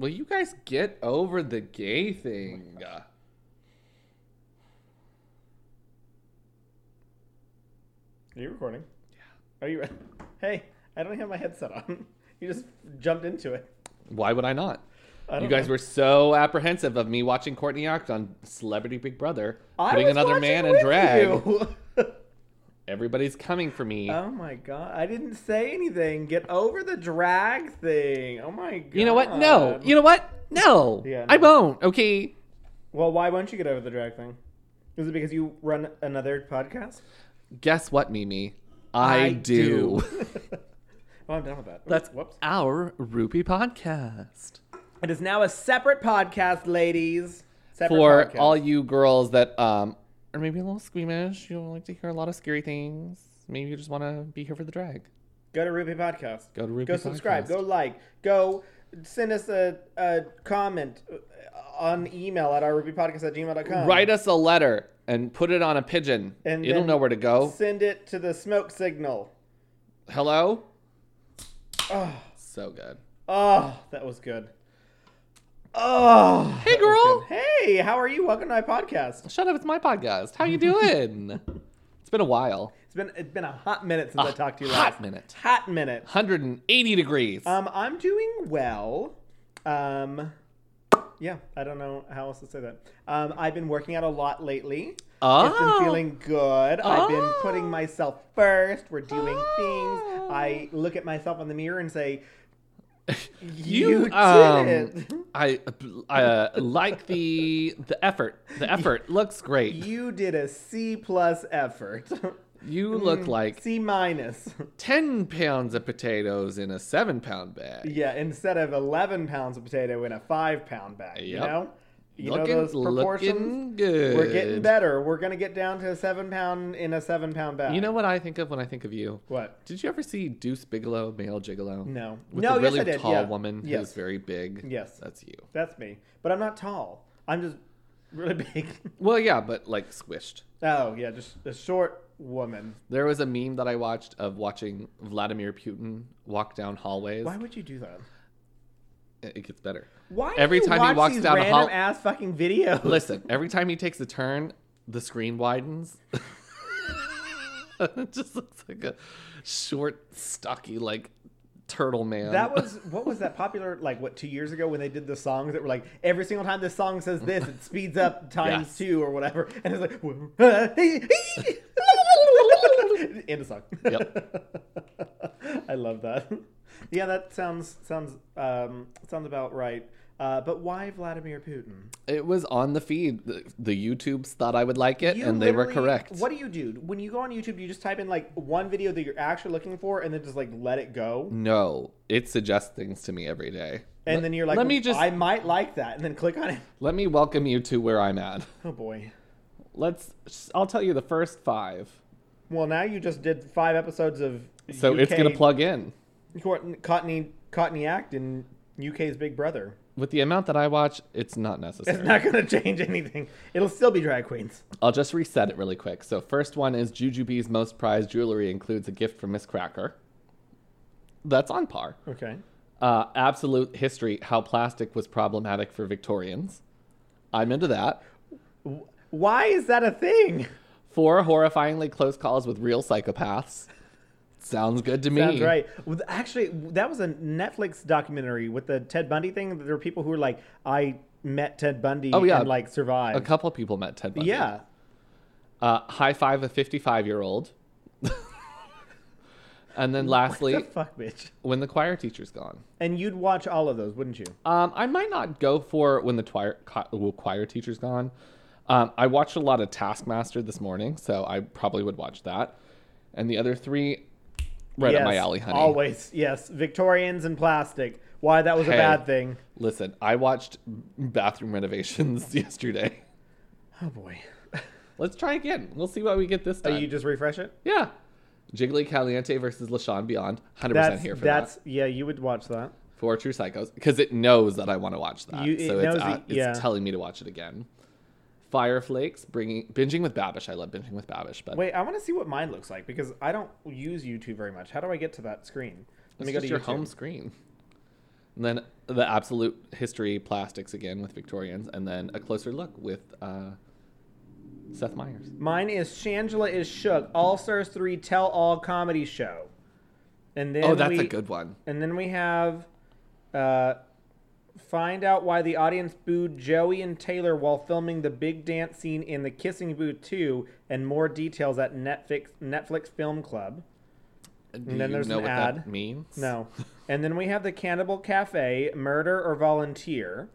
Will you guys get over the gay oh thing? Are you recording? Yeah. Are you? Hey, I don't have my headset on. You just jumped into it. Why would I not? I You guys know. were so apprehensive of me watching Courtney act on Celebrity Big Brother, I putting another man in with drag. Everybody's coming for me. oh my god! I didn't say anything. Get over the drag thing. Oh my god. you know what? No. You know what? No. Yeah, I won't. Okay. Well, why won't you get over the drag thing? Is it because you run another podcast? Guess what, Mimi? I, do. well, I'm done with that. That's whoops. our Rupee podcast. It is now a separate podcast, ladies. Separate For podcast. all you girls that um are maybe a little squeamish, you don't like to hear a lot of scary things. Maybe you just want to be here for the drag. Go to Ruby Podcast. Go to Ruby. Go subscribe. Podcast. Go like. Go send us a, a comment uh, on email at our Podcast at gmail.com. Write us a letter and put it on a pigeon. And It'll know where to go. Send it to the smoke signal. Hello? Oh, So good. oh that was good. Oh. Hey, girl. Hey, how are you? Welcome to my podcast. Shut up, it's my podcast. How you doing? it's been a while. It's been it's been a hot minute since I talked to you hot last. minute. Hot minute. 180 degrees. Um, I'm doing well. Um, yeah, I don't know how else to say that. Um, I've been working out a lot lately. I've Oh. been feeling good. Oh. I've been Oh. putting myself first. We're doing things. I look at myself in the mirror and say, "You, did um, it. I uh, like the the effort. The effort looks great. You did a C plus effort. You look like C minus. 10 pounds of potatoes in a 7 pound bag. Yeah, instead of 11 pounds of potato in a five pound bag. You know? You looking, know those proportions? good. We're getting better. We're gonna get down to a seven pound in a seven pound bag. You know what I think of when I think of you? what? Did you ever see Deuce Bigelow, male gigolo? No. With no, the really yes I did. tall yeah. woman Yes. who's very big. Yes. That's you. That's me. But I'm not tall. I'm just really big. Well, yeah, but like squished. oh yeah, just a short woman. There was a meme that I watched of watching Vladimir Putin walk down hallways. Why would you do that? It gets better. Why Every time he walks down a hall- ass fucking videos? Listen, every time he takes a turn, the screen widens. it just looks like a short, stocky, like turtle man. That was what was that popular like what two years ago when they did the songs that were like every single time this song says this it speeds up times Yes. two or whatever and it's like end of song. Yep. I love that. Yeah, that sounds sounds um, sounds about right. Uh, but why Vladimir Putin? It was on the feed. The, the YouTubes thought I would like it, You and they were correct. What do you do when you go on YouTube? Do you just type in like one video that you're actually looking for and then just like let it go? No, it suggests things to me every day. And Let- then you're like, let me just I might like that, and then click on it. let me welcome you to where I'm at. Oh boy. Let's. I'll tell you the first five. Well, now you just did five episodes of So it's gonna plug in Courtney Courtney Act in UK's Big Brother. With the amount that I watch. It's not necessary. It's not going to change anything. It'll still be drag queens. I'll just reset it really quick. So first one is Jujubee's most prized jewelry includes a gift from Miz Cracker. That's on par. Okay. Uh, absolute history: how plastic was problematic for Victorians. I'm into that. Why is that a thing? Four horrifyingly close calls with real psychopaths. Sounds good to me. Sounds right. Actually, that was a Netflix documentary with the Ted Bundy thing. There were people who were like, "I met Ted Bundy Oh, yeah. and like survived." A couple people met Ted Bundy. yeah. Uh, high five a 55 year old. and then lastly, What the fuck, bitch. when the choir teacher's gone. And you'd watch all of those, wouldn't you? Um, I might not go for when the choir, choir teacher's gone. Um, I watched a lot of Taskmaster this morning, so I probably would watch that. And the other three, right up my Yes, alley, honey. Always, yes. Victorians and plastic. Why that was a bad thing. Listen, I watched bathroom renovations yesterday. Oh boy. Let's try again. We'll see what we get this Oh, time. you just refresh it? yeah. Jiggly Caliente versus Lashauwn Beyond. 100% That's here for that's that. yeah. You would watch that. For True Psychos. Because it knows that I want to watch that. You- it so it's, uh, that- it's telling me to watch it again. Fireflakes, bringing binging with Babish. I love binging with Babish, but Wait, I want to see what mine looks like because I don't use YouTube very much. How do I get to that screen? Let me go to your YouTube. home screen. And then the absolute history plastics again with Victorians, and then a closer look with uh, Seth Meyers. Mine is Shangela is Shook, All Stars 3 Tell All Comedy Show. And then Oh, that's we, a good one. And then we have uh, Find out why the audience booed Joey and Taylor while filming the big dance scene in the Kissing Booth 2 and more details at Netflix Netflix Film Club. Do And then you there's know an what ad. that means? No. and then we have the Cannibal Cafe, Murder or Volunteer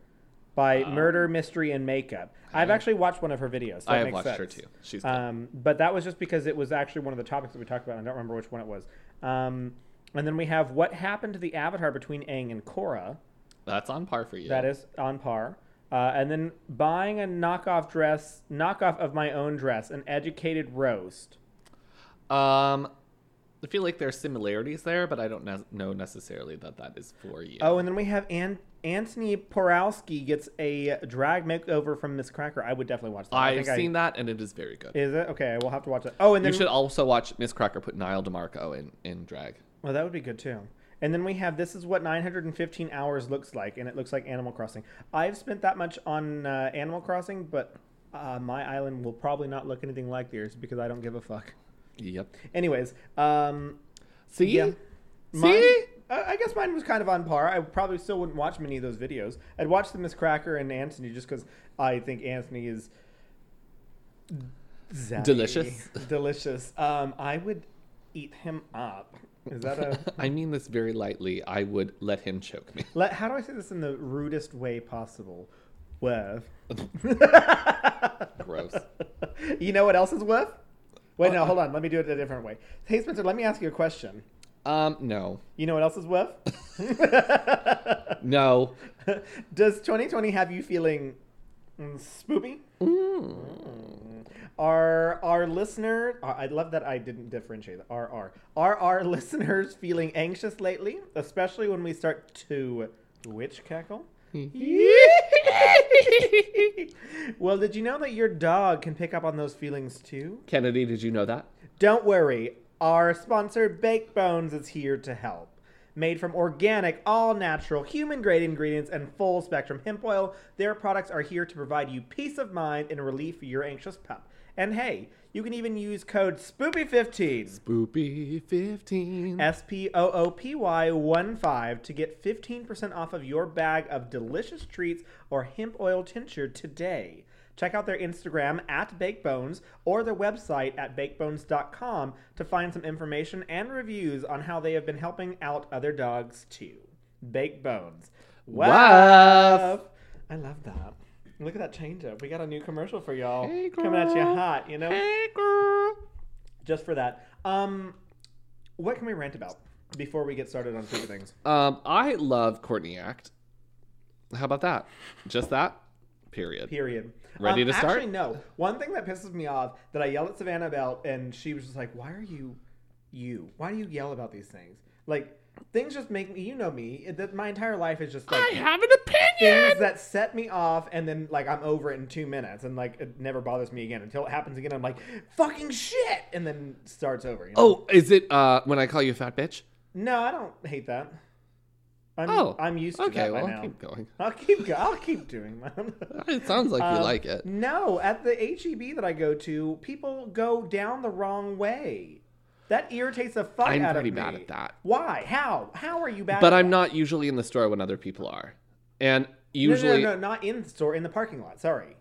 by Murder, Mystery, and Makeup. I've actually watched one of her videos. So I have makes watched her sense. too. She's good. Um, but that was just because it was actually one of the topics that we talked about. and I don't remember which one it was. Um, and then we have what happened to the avatar between Aang and Korra. That's on par for you. That is on par. Uh, and then buying a knockoff dress, knockoff of my own dress, an educated roast. Um, I feel like there are similarities there, but I don't ne- know necessarily that that is for you. Oh, and then we have An- Antoni Porowski gets a drag makeover from Miz Cracker. I would definitely watch that. I I've I- seen that, and it is very good. Is it okay? We'll have to watch it. Oh, and then you should also watch Miz Cracker put Nyle DiMarco in in drag. Well, that would be good too. And then we have this is what 915 hours looks like, and it looks like Animal Crossing. I've spent that much on uh, Animal Crossing, but uh, my island will probably not look anything like theirs because I don't give a fuck. Yep. Anyways, um, See. yeah, See. Mine, uh, I guess mine was kind of on par. I probably still wouldn't watch many of those videos. I'd watch the Miz Cracker and Antoni just because I think Antoni is zappy. Delicious. Delicious. Um, I would eat him up. Is that a I mean this very lightly. I would let him choke me. Let, how do I say this in the rudest way possible? Woof. Gross. You know what else is woof? Wait, no, hold on. Let me do it a different way. Hey, Spencer, let me ask you a question. Um, no, You know what else is woof? no. Does 2020 have you feeling mm, spoopy? Are our listener? I love that I didn't differentiate. the R R. Are our listeners feeling anxious lately, especially when we start to witch cackle? Hmm. well, did you know that your dog can pick up on those feelings too? Kennedy, did you know that? Don't worry, our sponsor Baked Bones is here to help. Made from organic, all natural, human grade ingredients and full spectrum hemp oil, their products are here to provide you peace of mind and relief for your anxious pup. And hey, you can even use code SPOOPY15 Spoopy fifteen. S P O O P Y 1 5 to get 15% off of your bag of delicious treats or hemp oil tincture today. Check out their Instagram at BakeBones or their website at bakebones.com to find some information and reviews on how they have been helping out other dogs too. Bake Bones. Woof. I love that. Look at that change up. We got a new commercial for y'all. Hey, Coming at you hot, you know? Hey girl. just for that. Um, what can we rant about before we get started on stupid things? Um, I love Courtney Act. How about that? Just that. Period. Period. Ready Um, to start? Actually, no. One thing that pisses me off that I yelled at Savannah about, and she was just like, "Why are you, you? Why do you yell about these things? Like things just make me. You know me. That my entire life is just like." I have an opinion Things that set me off, and then like I'm over it in two minutes, and like it never bothers me again until it happens again. I'm like, "Fucking shit!" and then starts over. You know? Oh, is it uh when I call you a fat bitch? no, I don't hate that. I'm, Oh, I'm used to Okay, that by well, now. I'll keep going. I'll keep go- I'll keep doing that. It sounds like you Um, like it. No, at the HEB that I go to, people go down the wrong way. That irritates the fuck I'm out pretty of me. bad at that. Why? How? How are you bad? But I'm that? not usually in the store when other people are. And No, usually no, no, no, not in the store, in the parking lot. Sorry.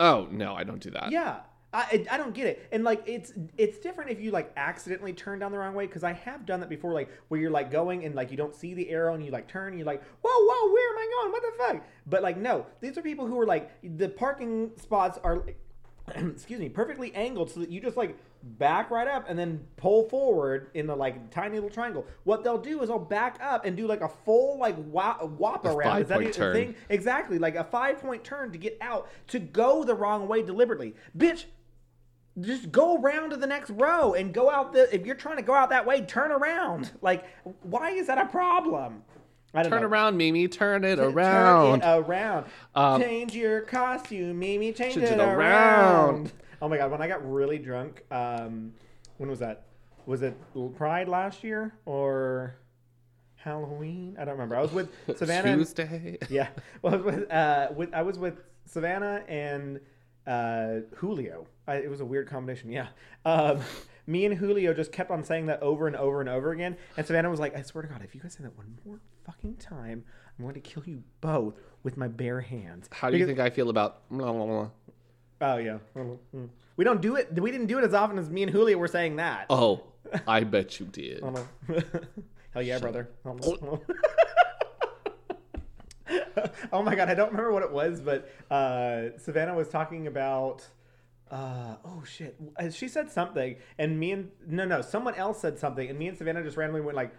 Oh, no, I don't do that. Yeah. I, I don't get it, and like it's it's different if you like accidentally turn down the wrong way because I have done that before, like where you're like going and like you don't see the arrow and you like turn and you're like whoa whoa where am I going what the fuck? But like no, these are people who are like the parking spots are excuse me perfectly angled so that you just like back right up and then pull forward in the like tiny little triangle. What they'll do is they'll back up and do like a full like whop, whop A around. Is that five-point a turn. thing? Exactly, like a five point turn to get out to go the wrong way deliberately. Bitch, just go around to the next row and go out the. If you're trying to go out that way, turn around. Like, why is that a problem? Turn know. around, Mimi. Turn it Turn around. Turn it around. Um, change your costume, Mimi. Change, Change it, it around. around. Oh my god, when I got really drunk, um, when was that? Was it Pride last year or Halloween. I don't remember. I was with Savannah. and- Tuesday. yeah, well, I was with, uh, with I was with Savannah and uh, Julio. I, it was a weird combination. Yeah, um, me and Julio just kept on saying that over and over and over again. And Savannah was like, "I swear to God, if you guys say that one more fucking time, I'm going to kill you both with my bare hands." How do you Because- think I feel about? blah, blah, blah? Oh yeah, Mm. we don't do it. We didn't do it as often as me and Julio were saying that. Oh, I bet you did. Oh. Hell yeah, brother. Oh, oh my god, I don't remember what it was, but uh, Savannah was talking about. Uh, oh shit! Uh, She said something, and me and no, no, someone else said something, and me and Savannah just randomly went like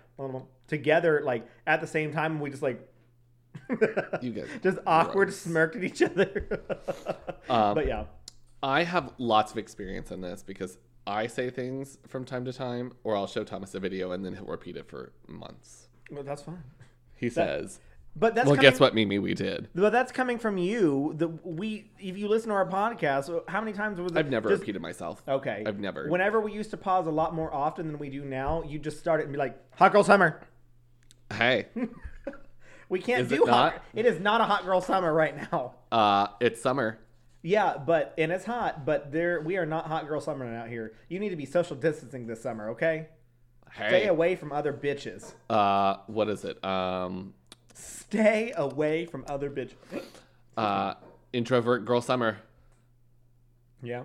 together, like at the same time, and we just like You guys just awkward gross. smirked at each other. Um, but yeah, I have lots of experience in this because I say things from time to time, or I'll show Thomas a video and then he'll repeat it for months. well, that's fine. He says, But that's "Well, coming, guess what, Mimi? We did. But that's coming from you. The we, if you listen to our podcast, how many times was it? I've never just- repeated myself. Okay. I've never. Whenever we used to pause a lot more often than we do now, you just start it and be like, "Hot girl summer." Hey, We can't Is it do hot. not? It is not a hot girl summer right now. uh, it's summer. Yeah, but and it's hot, but there we are not hot girl summer out here. You need to be social distancing this summer, okay? Hey. Stay away from other bitches. uh, what is it? Um, Stay away from other bitches. uh, introvert girl summer. Yeah.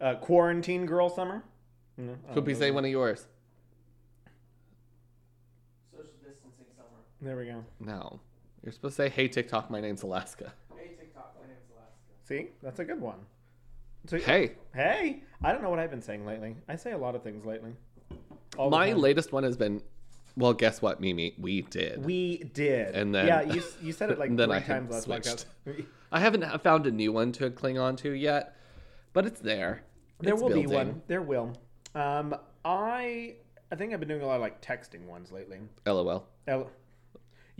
Uh, quarantine girl summer. No, I Could don't we know. say one of yours? Social distancing summer. There we go. No. You're supposed to say, "Hey TikTok, my name's Alaska." Hey TikTok, my name's Alaska. See, that's a good one. So, Hey, Hey, I don't know what I've been saying lately. I say a lot of things lately. All my latest one has been, well, guess what, Mimi? We did. We did. And then- yeah, you you said it like three I times last switched. podcast. I haven't found a new one to cling on to yet, but it's there. There It's will be one. There will. Um, I I think I've been doing a lot of like texting ones lately. LOL.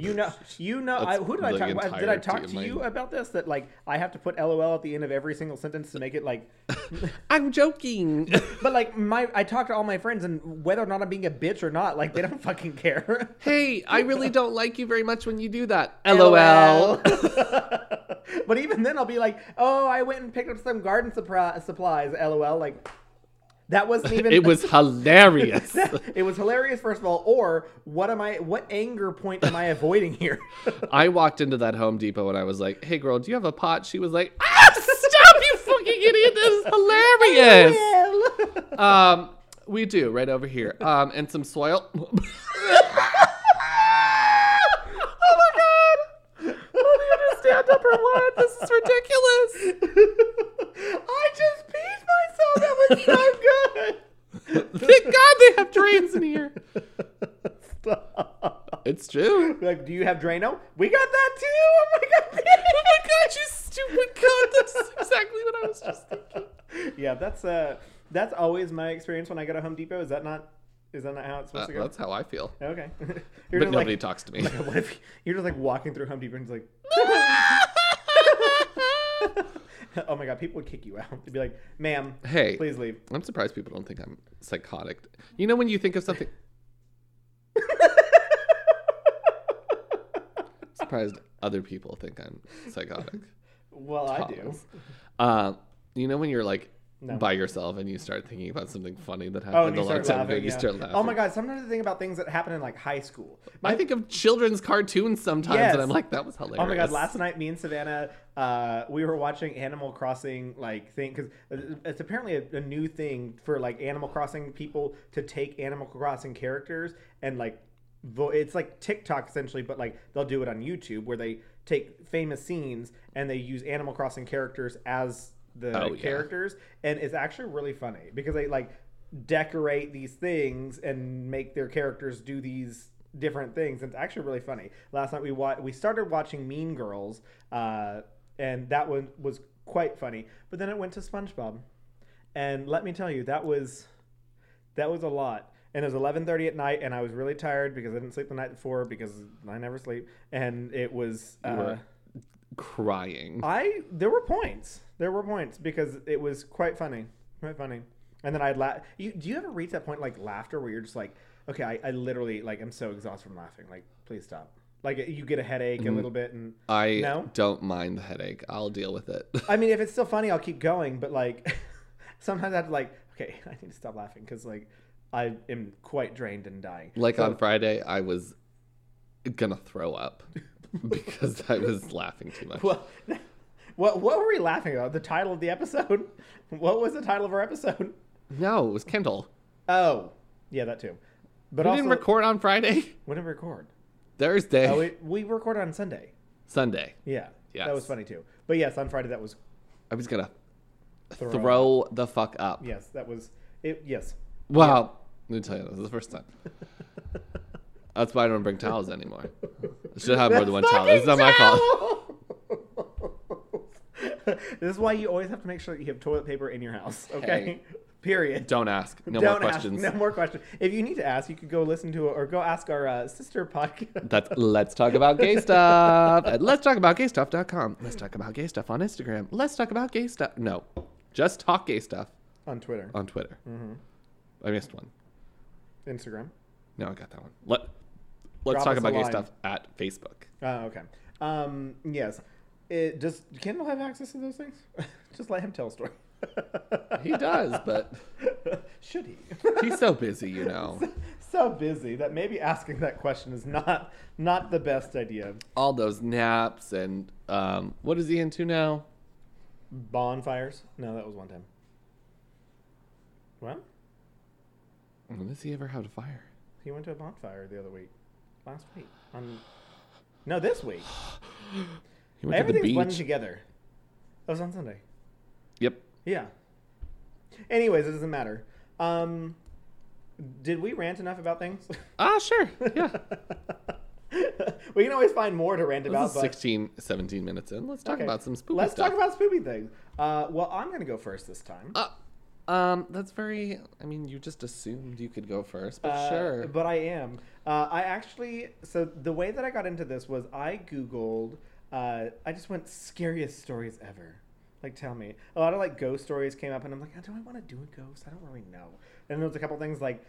You know, you know. I, who did I talk? about? Did I talk to you about this? That like I have to put LOL at the end of every single sentence to make it like. I'm joking. But like my, I talk to all my friends, and whether or not I'm being a bitch or not, like they don't fucking care. hey, I really don't like you very much when you do that. LOL. but even then, I'll be like, "Oh, I went and picked up some garden supplies." LOL. Like that wasn't even. it was hilarious. it was hilarious, first of all. Or what am I? What anger point am I avoiding here? I walked into that Home Depot and I was like, "Hey, girl, do you have a pot?" She was like, "Ah, stop, you fucking idiot! This is hilarious." Um, we do right over here. Um, and some soil. oh my god! How do you just stand up or what? This is ridiculous. I just peed myself. That was so good. Thank God they have drains in here. Stop. It's true. Like, do you have Drano? We got that too. Oh my god. Oh my god, you stupid cunt! That's exactly what I was just thinking. yeah, that's uh, that's always my experience when I go to Home Depot. Is that not? Is that not how it's Uh, supposed to go? that's how I feel. Okay. But nobody like, talks to me. like, you're just like walking through Home Depot and it's like, oh my god, people would kick you out. They'd be like, "Ma'am, hey, please leave." I'm surprised people don't think I'm psychotic. You know when you think of something. surprised other people think I'm psychotic. Well, I do. Uh, you know when you're like No. by yourself and you start thinking about something funny that Oh, happened a you long start time laughing. ago, you start laughing. Oh my god! Sometimes I think about things that happen in like high school. I think of children's cartoons sometimes, Yes. and I'm like, that was hilarious. Oh my god! Last night, me and Savannah, uh, we were watching Animal Crossing like thing because it's apparently a, a new thing for like Animal Crossing people to take Animal Crossing characters and like vo- it's like TikTok essentially, but like they'll do it on YouTube where they take famous scenes and they use Animal Crossing characters as the Oh, yeah. characters, and it's actually really funny because they like decorate these things and make their characters do these different things. It's actually really funny. Last night we wa- we started watching Mean Girls, uh, and that one was quite funny. But then it went to SpongeBob, and let me tell you, that was that was a lot. And it was 11:30 at night, and I was really tired because I didn't sleep the night before because I never sleep. And it was uh, crying. I there were points. There were points because it was quite funny, quite funny. And then I'd laugh. You, do you ever reach that point like laughter where you're just like, okay, I, I literally like I'm so exhausted from laughing. Like, Please stop. Like you get a headache a mm-hmm. little bit, and I No? don't mind the headache. I'll deal with it. I mean, if it's still funny, I'll keep going. But like, sometimes I have to like, okay, I need to stop laughing because like I am quite drained and dying. like So- on Friday, I was gonna throw up because I was laughing too much. What, what what were we laughing about? The title of the episode? What was the title of our episode? No, it was Kindle. Oh, yeah, that too. But we also, didn't record on Friday. when did we record? Thursday, Oh, we, we recorded on Sunday. Sunday. Yeah, Yes. that was funny too. But yes, on Friday that was I was gonna Throw throw, the fuck up. yes, that was it. Yes, Wow. Let me tell you, this is the first time. That's why I don't bring towels anymore. I should have more than one towel. This is not my fault. this is why you always have to make sure that you have toilet paper in your house. Okay. Period. Don't ask. No Don't more ask- questions. no more questions. If you need to ask, you could go listen to it or go ask our uh, sister podcast. That's let's talk about gay stuff at let's talk about gay stuff.com. Let's talk about gay stuff on Instagram. Let's talk about gay stuff. No, just talk gay stuff on Twitter, on Twitter. Mm-hmm. I missed one. Instagram. No, I got that one. Let Let's Drop talk about gay line. stuff at Facebook. Oh, okay. Um, yes. It, does Kendall have access to those things? Just let him tell a story. He does, but Should he? he's so busy, you know. so busy that maybe asking that question is not not the best idea. All those naps and um, what is he into now? Bonfires? No, that was one time. What? When does he ever have a fire? He went to a bonfire the other week. Last week. On No, this week. He went to the Everything's beach. blending together. That was on Sunday. Yep. Yeah. Anyways, it doesn't matter. Um did we rant enough about things? Ah, sure. Yeah. we can always find more to rant This about. but 16, 17 minutes in. Let's talk Okay. about some spooky Let's stuff. talk about spooky things. Uh, well, I'm going to go first this time. Uh, um, that's very. I mean, you just assumed you could go first, but Uh, sure. But I am. Uh, I actually. So the way that I got into this was I Googled. Uh, I just went scariest stories ever. Like, tell me. A lot of like ghost stories came up, and I'm like, do I want to do a ghost? I don't really know. And there was a couple things like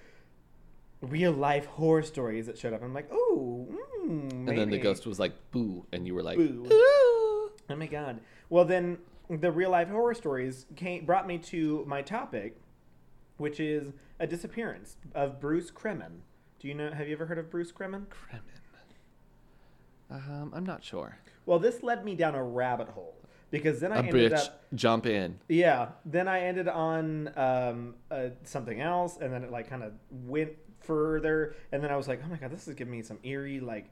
real life horror stories that showed up. I'm like, ooh, mm, and then the ghost was like, "Boo," and you were like, Boo. "Ooh." Oh my god. Well, then the real life horror stories came, brought me to my topic, which is a disappearance of Bruce Kremen. Do you know? Have you ever heard of Bruce Kremen? Kremen. Um, I'm not sure. Well, this led me down a rabbit hole because then I A ended bitch, up. jump in. Yeah. Then I ended on um, uh, something else, and then it like kind of went further, and then I was like, oh my god, this is giving me some eerie like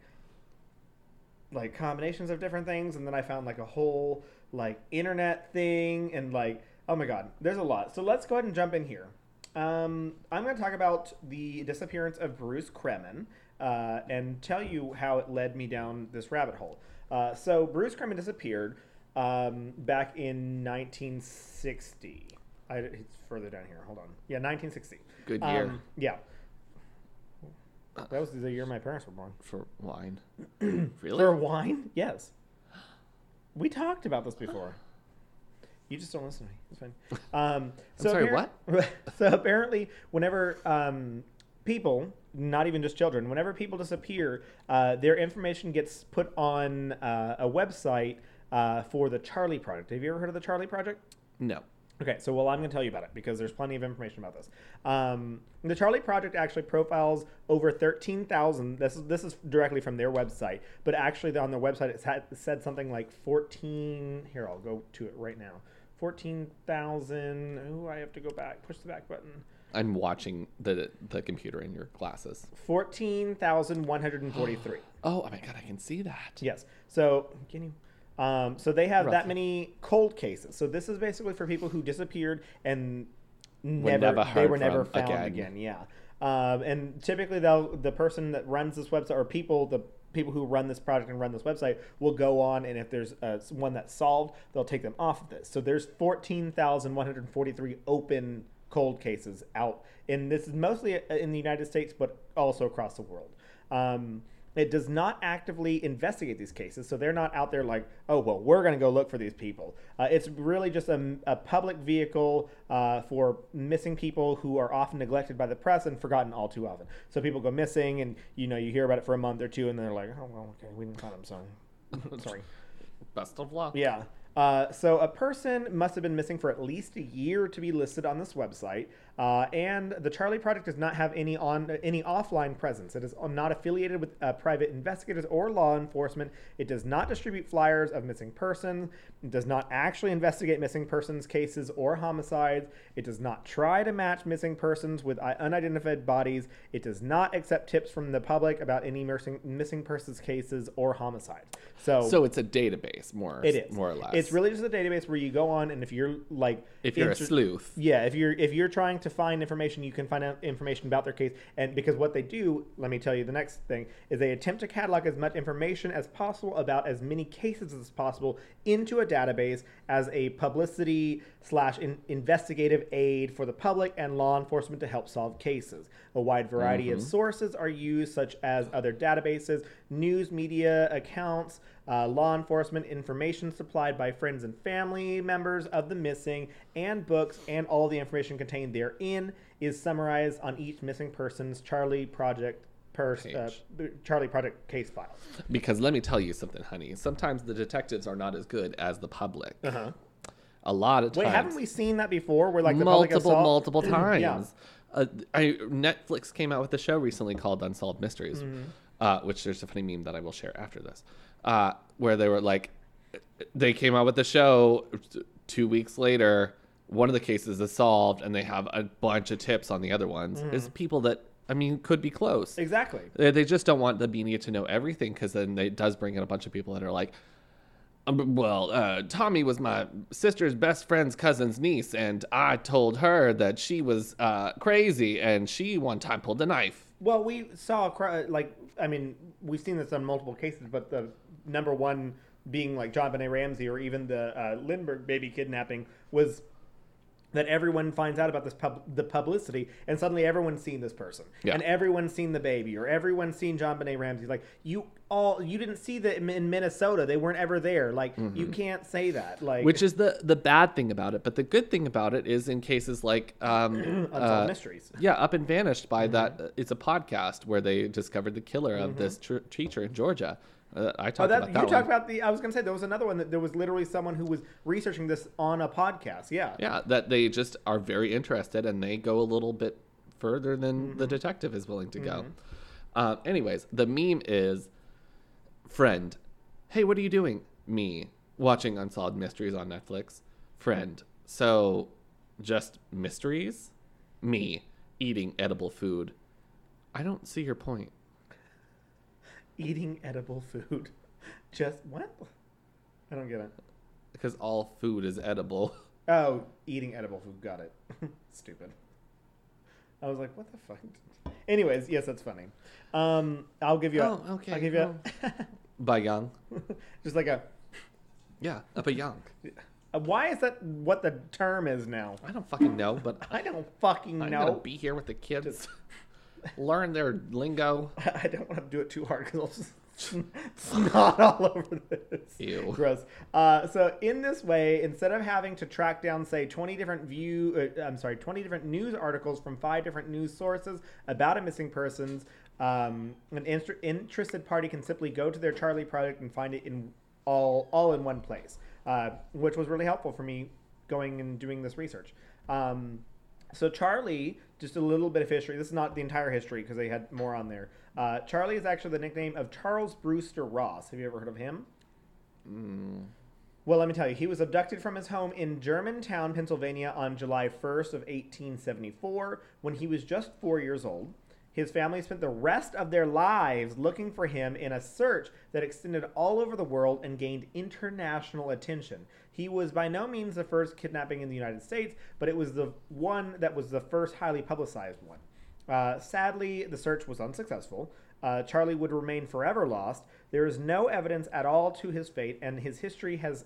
like combinations of different things, and then I found like a whole like internet thing, and like oh my god, there's a lot. So let's go ahead and jump in here. Um, I'm going to talk about the disappearance of Bruce Kremen uh, and tell you how it led me down this rabbit hole. Uh, so Bruce Kremen disappeared um, back in 1960. I, it's further down here. Hold on. Yeah, 1960. Good year. Um, yeah. That was the year my parents were born. For wine. really? For wine? Yes. We talked about this before. You just don't listen to me. It's fine. Um, so sorry, appar- so apparently, whenever um, people, not even just children, whenever people disappear, uh, their information gets put on uh, a website uh, for the Charlie Project. Have you ever heard of the Charlie Project? no. Okay, so well, I'm going to tell you about it because there's plenty of information about this. Um, the Charlie Project actually profiles over 13,000. This is this is directly from their website, but actually on their website it had, said something like 14. Here, I'll go to it right now. 14,000. Oh, I have to go back. Push the back button. I'm watching the the computer in your glasses. 14,143. Oh, oh my god, I can see that. Yes. So, can you? Um, so they have that many cold cases. So this is basically for people who disappeared and never, never they were never found again. again. Yeah. Um, and typically, they'll the person that runs this website or people the people who run this project and run this website will go on and if there's uh, one that's solved, they'll take them off of this. So there's 14,143 open cold cases out, and this is mostly uh, in the United States, but also across the world. Um, It does not actively investigate these cases, so they're not out there like, oh, well, we're going to go look for these people. Uh, it's really just a, a public vehicle uh, for missing people who are often neglected by the press and forgotten all too often. So people go missing, and you know you hear about it for a month or two, and they're like, oh, well, okay, we didn't find them, so sorry. Best of luck. Yeah. Uh, so a person must have been missing for at least a year to be listed on this website, uh, and the Charlie Project does not have any on any offline presence. It is not affiliated with uh, private investigators or law enforcement. It does not distribute flyers of missing persons. It does not actually investigate missing persons cases or homicides. It does not try to match missing persons with uh, unidentified bodies. It does not accept tips from the public about any missing missing persons cases or homicides. So, So it's a database, more it is more or less. It's really just a database where you go on, and if you're like, if you're inter- a sleuth. yeah, if you're if you're trying to find information, you can find out information about their case. And because what they do, let me tell you, the next thing is they attempt to catalog as much information as possible about as many cases as possible into a database as a publicity slash in- investigative aid for the public and law enforcement to help solve cases. A wide variety of mm-hmm. sources are used, such as other databases, news media accounts, uh, law enforcement information supplied by friends and family members of the missing, and books, and all the information contained therein is summarized on each missing person's Charlie Project pers- uh, Charlie Project case file. Because let me tell you something, honey. Sometimes the detectives are not as good as the public. Uh-huh. A lot of times. Wait, haven't we seen that before? Where like the public multiple, multiple times. Yeah. Uh, I, Netflix came out with a show recently called Unsolved Mysteries, Mm-hmm. uh, which there's a funny meme that I will share after this, uh, where they were like, they came out with the show. Two weeks later, one of the cases is solved, and they have a bunch of tips on the other ones. Mm-hmm. Is people that I mean could be close. Exactly. They, they just don't want the media to know everything because then it does bring in a bunch of people that are like, um, well, uh, Tommy was my sister's best friend's cousin's niece, and I told her that she was uh, crazy, and she one time pulled a knife. Well, we saw like I mean, we've seen this on multiple cases, but the number one being like JonBenét Ramsey or even the uh, Lindbergh baby kidnapping was that everyone finds out about this pub- the publicity and suddenly everyone's seen this person Yeah. and everyone's seen the baby or everyone's seen JonBenét Ramsey like you all you didn't see them in Minnesota they weren't ever there like you can't say that like Mm-hmm. Which is the the bad thing about it, but the good thing about it is in cases like um, uh, mysteries Yeah, Up and Vanished by Mm-hmm. that. It's a podcast where they discovered the killer of this tr- teacher in Georgia. Uh, I Oh, talked that, about you talked about the. I was gonna say there was another one that there was literally someone who was researching this on a podcast. Yeah. Yeah, that they just are very interested and they go a little bit further than the detective is willing to go. Uh, anyways, the meme is friend, hey, what are you doing? Me, watching Unsolved Mysteries on Netflix. Friend, so just mysteries? Me, eating edible food. I don't see your point. Eating edible food. Just what? I don't get it. Because all food is edible. Oh, eating edible food. Got it. Stupid. I was like, what the fuck? Anyways, yes, that's funny. Um, I'll give you. A, Oh, okay, I'll give you By Young. just like a, Yeah, up a Young. Why is that what the term is now? I don't fucking know, but I don't fucking I'm know. gonna be here with the kids, learn their lingo. I don't want to do it too hard because I'll just snot all over this. Ew. Gross. Uh, so in this way, instead of having to track down, say, 20 different view, uh, I'm sorry, 20 different news articles from five different news sources about a missing persons, um, an inter- interested party can simply go to their Charlie project and find it in all all in one place, uh, which was really helpful for me going and doing this research. Um, so Charlie, just a little bit of history. This is not the entire history because they had more on there. Uh, Charlie is actually the nickname of Charles Brewster Ross. Have you ever heard of him? Well, let me tell you, he was abducted from his home in Germantown, Pennsylvania on July 1st of 1874 when he was just 4 years old. His family spent the rest of their lives looking for him in a search that extended all over the world and gained international attention. He was by no means the first kidnapping in the United States, but it was the one that was the first highly publicized one. Uh, sadly, the search was unsuccessful. Uh, Charlie would remain forever lost. There is no evidence at all to his fate, and his history has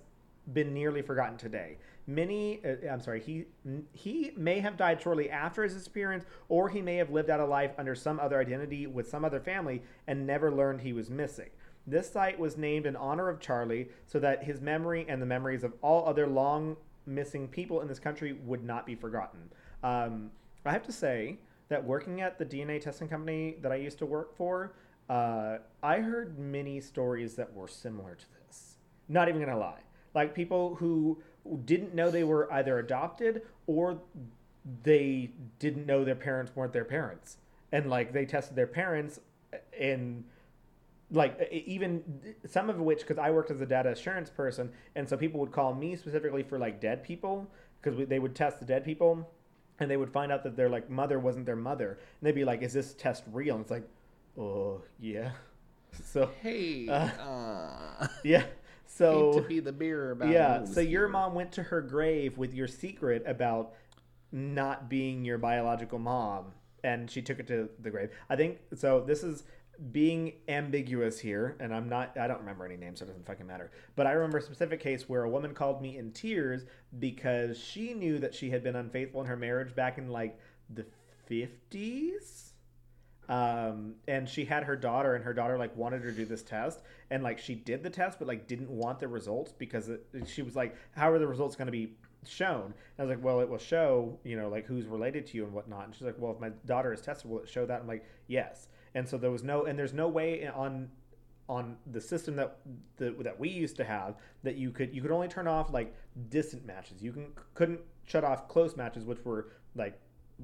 been nearly forgotten today. Many, uh, I'm sorry, he he may have died shortly after his disappearance, or he may have lived out a life under some other identity with some other family and never learned he was missing. This site was named in honor of Charlie so that his memory and the memories of all other long missing people in this country would not be forgotten. Um, I have to say that working at the DNA testing company that I used to work for, uh, I heard many stories that were similar to this. Not even gonna lie. Like people who didn't know they were either adopted or they didn't know their parents weren't their parents. And like they tested their parents and like even some of which because I worked as a data assurance person and so people would call me specifically for like dead people because they would test the dead people and they would find out that their like mother wasn't their mother and they'd be like is this test real? And it's like oh yeah. So Hey, Uh, uh, yeah so to be the beer about yeah so your here. mom went to her grave with your secret about not being your biological mom and she took it to the grave. I think so this is being ambiguous here and i'm not i don't remember any names so it doesn't fucking matter. But i remember a specific case where a woman called me in tears because she knew that she had been unfaithful in her marriage back in like the 50s um, and she had her daughter and her daughter like wanted her to do this test. And like she did the test but like didn't want the results because it, she was like how are the results going to be shown? And i was like well it will show you know like who's related to you and whatnot. And she's like well if my daughter is tested will it show that? I'm like yes and so there was no and there's no way on on the system that the, that we used to have that you could you could only turn off like distant matches. You can couldn't shut off close matches which were like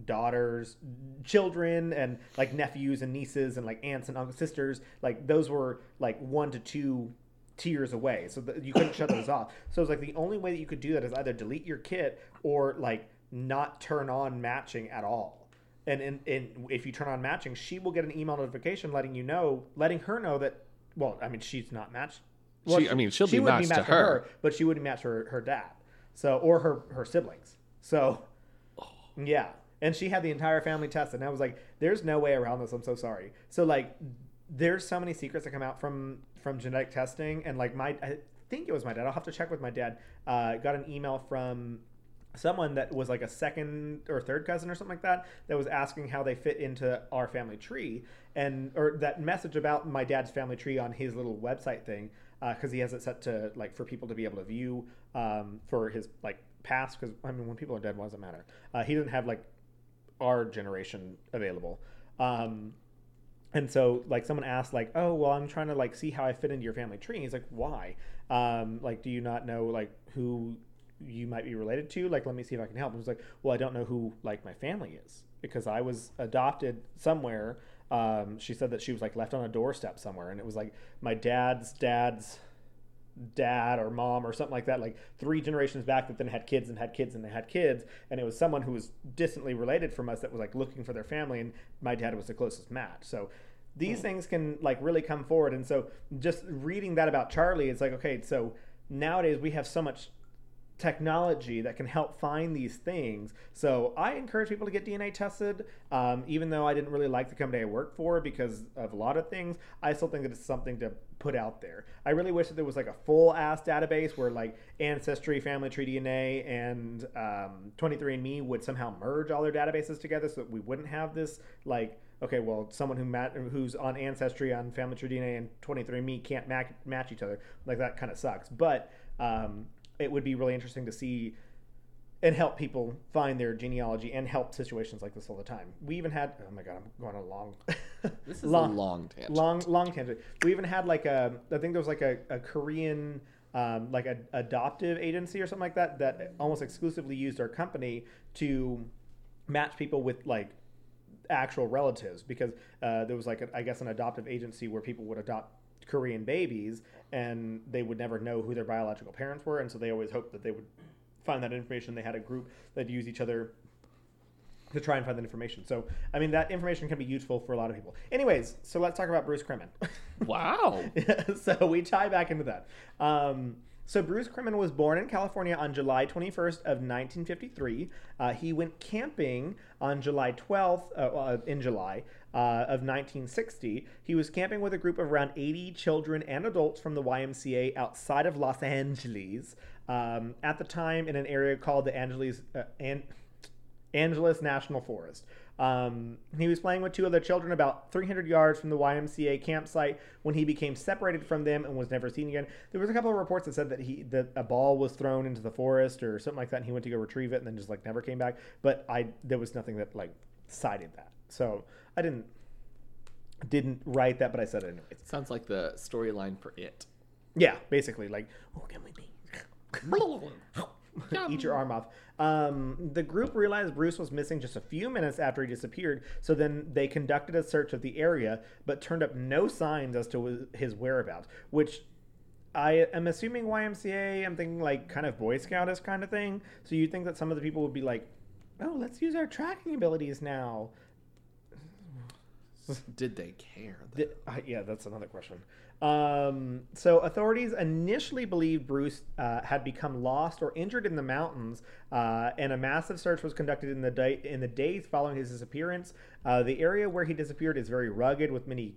daughters children and like nephews and nieces and like aunts and uncles sisters. Like those were like one to two tiers away. So that you couldn't shut those off. So it's like the only way that you could do that is either delete your kit or like not turn on matching at all and, and, and if you turn on matching she will get an email notification letting you know letting her know that well i mean she's not matched. She- I mean, she'll be would matched to matched her. but she wouldn't match her her dad. So or her her siblings. So yeah. And she had the entire family tested and i was like there's no way around this. I'm so sorry. So like there's so many secrets that come out from from genetic testing and like my i think it was my dad. I'll have to check with my dad. Uh, got an email from someone that was like a second or third cousin or something like that that was asking how they fit into our family tree and or that message about my dad's family tree on his little website thing because he has it set to like for people to be able to view um, for his like past because i mean when people are dead what does it matter? Uh, he doesn't have like our generation available. Um, and so like someone asked like oh well i'm trying to like see how i fit into your family tree and he's like why? Um, like do you not know like who you might be related to like let me see if i can help. And he's like well i don't know who like my family is because i was adopted somewhere um, she said that she was like left on a doorstep somewhere and it was like my dad's dad's dad or mom or something like that like three generations back that then had kids and had kids and they had kids and it was someone who was distantly related from us that was like looking for their family and my dad was the closest match. So these things can like really come forward and so just reading that about charlie it's like okay so nowadays we have so much technology that can help find these things. So I encourage people to get DNA tested. Um, even though I didn't really like the company I work for because of a lot of things, I still think that it's something to put out there. I really wish that there was like a full ass database where like Ancestry, Family Tree DNA, and um, 23andMe would somehow merge all their databases together so that we wouldn't have this like okay, well, someone who mat- who's on Ancestry, on Family Tree DNA, and 23andMe can't match, match each other. Like that kind of sucks. But um, it would be really interesting to see and help people find their genealogy and help situations like this all the time. We even had oh my god, I'm going a long This is a long tangent. long long tangent. We even had like a I think there was like a, a Korean um, like a adoptive agency or something like that that almost exclusively used our company to match people with like actual relatives because uh, there was like a, I guess an adoptive agency where people would adopt Korean babies and they would never know who their biological parents were and so they always hoped that they would find that information. They had a group that use each other to try and find that information. So I mean that information can be useful for a lot of people. Anyways so let's talk about Bruce Kremen Wow. so we tie back into that. Um, So Bruce Kremen was born in California on July 21st of 1953. Uh, he went camping on July 12th, uh, uh, in July uh, of 1960. He was camping with a group of around 80 children and adults from the YMCA outside of Los Angeles. Um, at the time, in an area called the Angeles uh, An- Angeles National Forest. Um, he was playing with two other children about 300 yards from the YMCA campsite when he became separated from them and was never seen again. There was a couple of reports that said that he that a ball was thrown into the forest or something like that, and he went to go retrieve it and then just like never came back. But I there was nothing that like cited that, so I didn't didn't write that, but I said it anyway. Sounds like the storyline for it. Yeah, basically like oh can we be eat your arm off. Um, the group realized Bruce was missing just a few minutes after he disappeared, so then they conducted a search of the area, but turned up no signs as to his whereabouts. Which I am assuming YMCA. I'm thinking like kind of Boy Scoutish kind of thing. So you think that some of the people would be like, "Oh, let's use our tracking abilities now." Did they care? Th- uh, yeah, that's another question. Um, so authorities initially believed Bruce uh, had become lost or injured in the mountains, uh, and a massive search was conducted in the day in the days following his disappearance. Uh, the area where he disappeared is very rugged, with many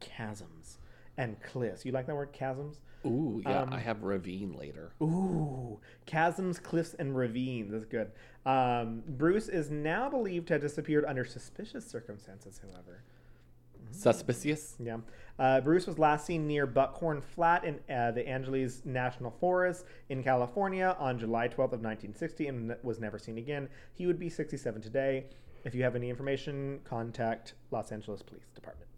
chasms and cliffs. You like that word, chasms? Ooh, yeah. Um, I have ravine later. Ooh, chasms, cliffs, and ravines. That's good. Um, Bruce is now believed to have disappeared under suspicious circumstances, however. Suspicious. Yeah. Uh, Bruce was last seen near Buckhorn Flat in uh, the Angeles National Forest in California on July 12th of 1960 and was never seen again. He would be 67 today. If you have any information, contact Los Angeles Police Department.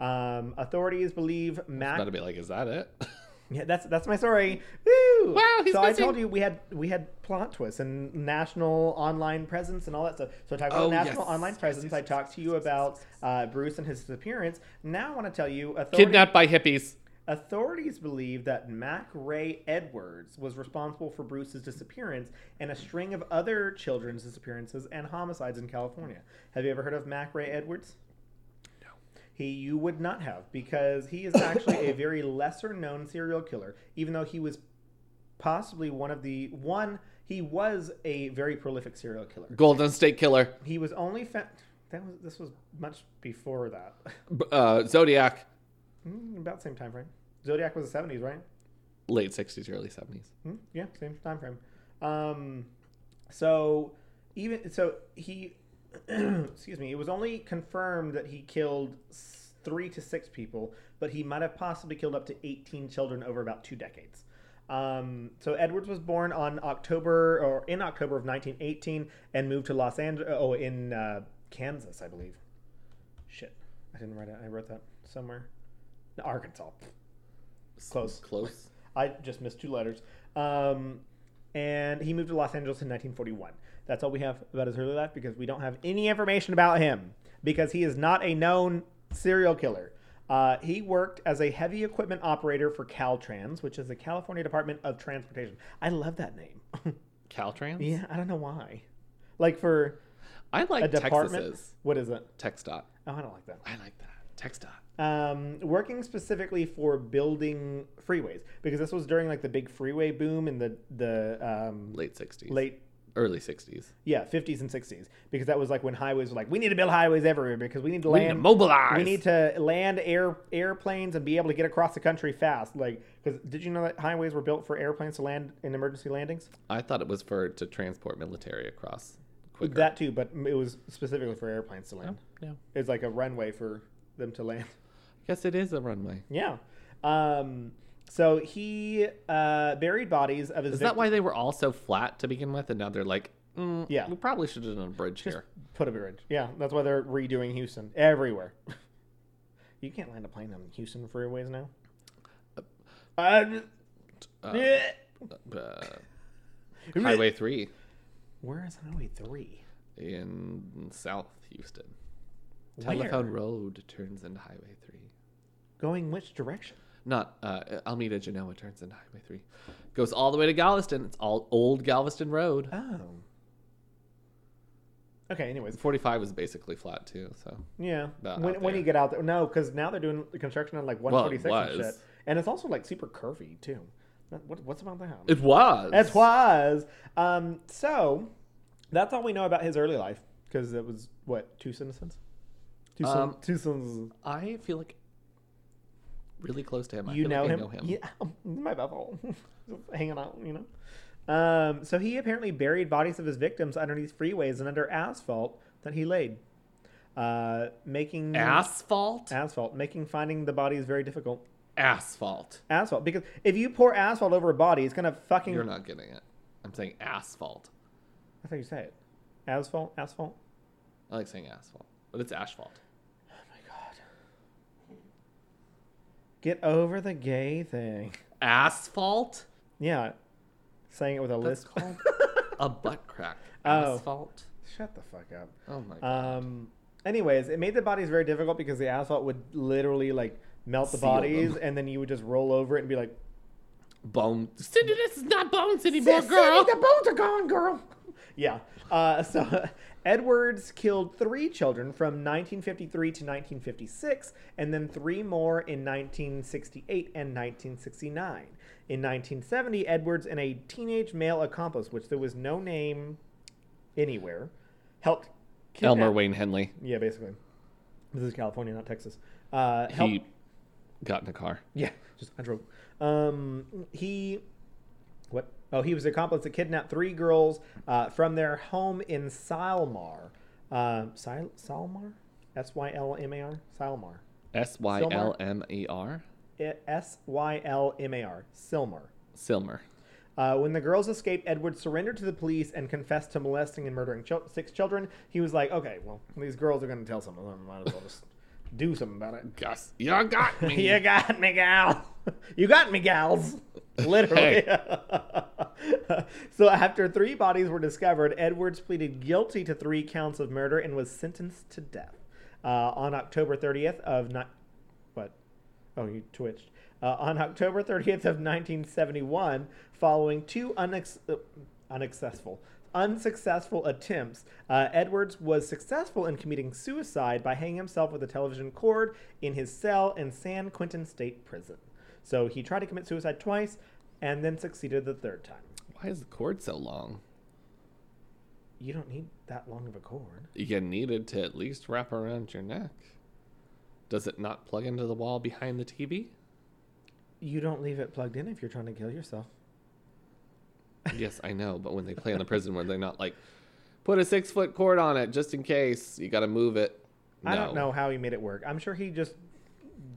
Um, authorities believe Mac. Gotta be like, is that it? Yeah, that's that's my story. Woo! Wow, he's so I told you we had we had plot twists and national online presence and all that stuff. So talking Oh, about national yes. online presence, yes, I talked to you about uh, Bruce and his disappearance. Now I want to tell you authorities, Kidnapped by hippies. authorities believe that Mac Ray Edwards was responsible for Bruce's disappearance and a string of other children's disappearances and homicides in California. Have you ever heard of Mac Ray Edwards? He you would not have because he is actually a very lesser known serial killer, even though he was possibly one of the one he was a very prolific serial killer. Golden State Killer. He was only found that was this was much before that. Uh, Zodiac. Mm, About same time frame. Zodiac was the seventies, right? Late 60s, early 70s. Hmm, yeah, same time frame. Um, so even so, he excuse me. It was only confirmed that he killed three to six people, but he might have possibly killed up to eighteen children over about two decades. Um, so Edwards was born on October or in October of 1918 and moved to Los Angeles. Oh, in uh, Kansas, I believe. Shit, I didn't write it. I wrote that somewhere. No, Arkansas. Close. Close. I just missed two letters. Um, and he moved to Los Angeles in 1941. That's all we have about his early life because we don't have any information about him because he is not a known serial killer. Uh, he worked as a heavy equipment operator for Caltrans, which is the California Department of Transportation. I love that name. Caltrans? yeah, I don't know why. Like for I like a department. Texas's. What is it? TxDOT. Oh, I don't like that. I like that. TxDOT. um, working specifically for building freeways because this was during like the big freeway boom in the the um, Late 60s. late Early 60s. yeah 50s and 60s because that was like when highways were like we need to build highways everywhere because we need to We need land to mobilize. we need to land air airplanes and be able to get across the country fast like because did you know that highways were built for airplanes to land in emergency landings I thought it was for to transport military across quicker. that too but it was specifically for airplanes to land yeah. it's like a runway for them to land I Guess it is a runway. yeah um so he uh buried bodies of his Is that why they were all so flat to begin with, and now they're like, mm, Yeah. we probably should have done a bridge Just here. put a bridge. Yeah, that's why they're redoing Houston everywhere. you can't land a plane on Houston freeways now. Uh, Uh, yeah. uh, Highway three Where is Highway Three? in South Houston. Where? Telephone Road turns into Highway three. Going which direction? Not uh, Almeda Genoa turns into Highway three. Goes all the way to Galveston. It's all old Galveston Road. Oh. Okay. Anyways, Forty five was basically flat too. So yeah. When when you get out there, no, because now they're doing the construction on like 146 and shit, and it's also like super curvy too. What, what's about that? It was. It was. Um, so that's all we know about his early life because it was what two citizens, two, Um, two citizens. I feel like really close to him. I You know like him? I know him. Yeah, my bubble, hanging out, you know. Um, so he apparently buried bodies of his victims underneath freeways and under asphalt that he laid, uh, making Asphalt. asphalt, making finding the bodies very difficult. Asphalt. Asphalt, because if you pour asphalt over a body, it's gonna fucking. You're not getting it. I'm saying asphalt. That's how you say it. Asphalt, asphalt. I like saying asphalt, but it's asphalt. Oh my god. Get over the gay thing. Asphalt. Yeah, saying it with a That's lisp. called a butt crack. Oh. Asphalt. Shut the fuck up. Oh my god. Um. Anyways, it made the bodies very difficult because the asphalt would literally like melt the Seal bodies, them. and then you would just roll over it and be like, Bone. Cindy, this is not bones anymore, "Sis, girl. Cindy, the bones are gone, girl." yeah. Uh, so Edwards killed three children from 1953 to 1956, and then three more in 1968 and 1969. In 1970, Edwards and a teenage male accomplice, which there was no name anywhere, helped Elmer Wayne Henley. Yeah, basically. This is California, not Texas. Uh, He got in a car. yeah, just I drove. Um, he? Oh, he was the accomplice that kidnapped three girls uh, from their home in Sylmar. Uh, Syl- Sylmar? S Y L M A R? Sylmar. S Y L M E R. S Y L M A R. Silmar. Silmer. Uh, when the girls escaped, Edward surrendered to the police and confessed to molesting and murdering chil- six children. He was like, okay, well, these girls are going to tell something. I might as well just do something about it. Gus, you got me. you got me, gal. You got me, gals. Literally. so after three bodies were discovered, Edwards pleaded guilty to three counts of murder and was sentenced to death. Uh, on October 30th of ni- what? Oh, you twitched. Uh, on October 30th of 1971, following two unex- uh, unsuccessful unsuccessful attempts, uh, Edwards was successful in committing suicide by hanging himself with a television cord in his cell in San Quentin State Prison. So he tried to commit suicide twice and then succeeded the third time. Why is the cord so long? You don't need that long of a cord. You needed to at least wrap around your neck. Does it not plug into the wall behind the TV? You don't leave it plugged in if you're trying to kill yourself. Yes, I know, but when they play in the prison, where they're not like, put a six foot cord on it just in case you got to move it. I don't know how he made it work. I'm sure he just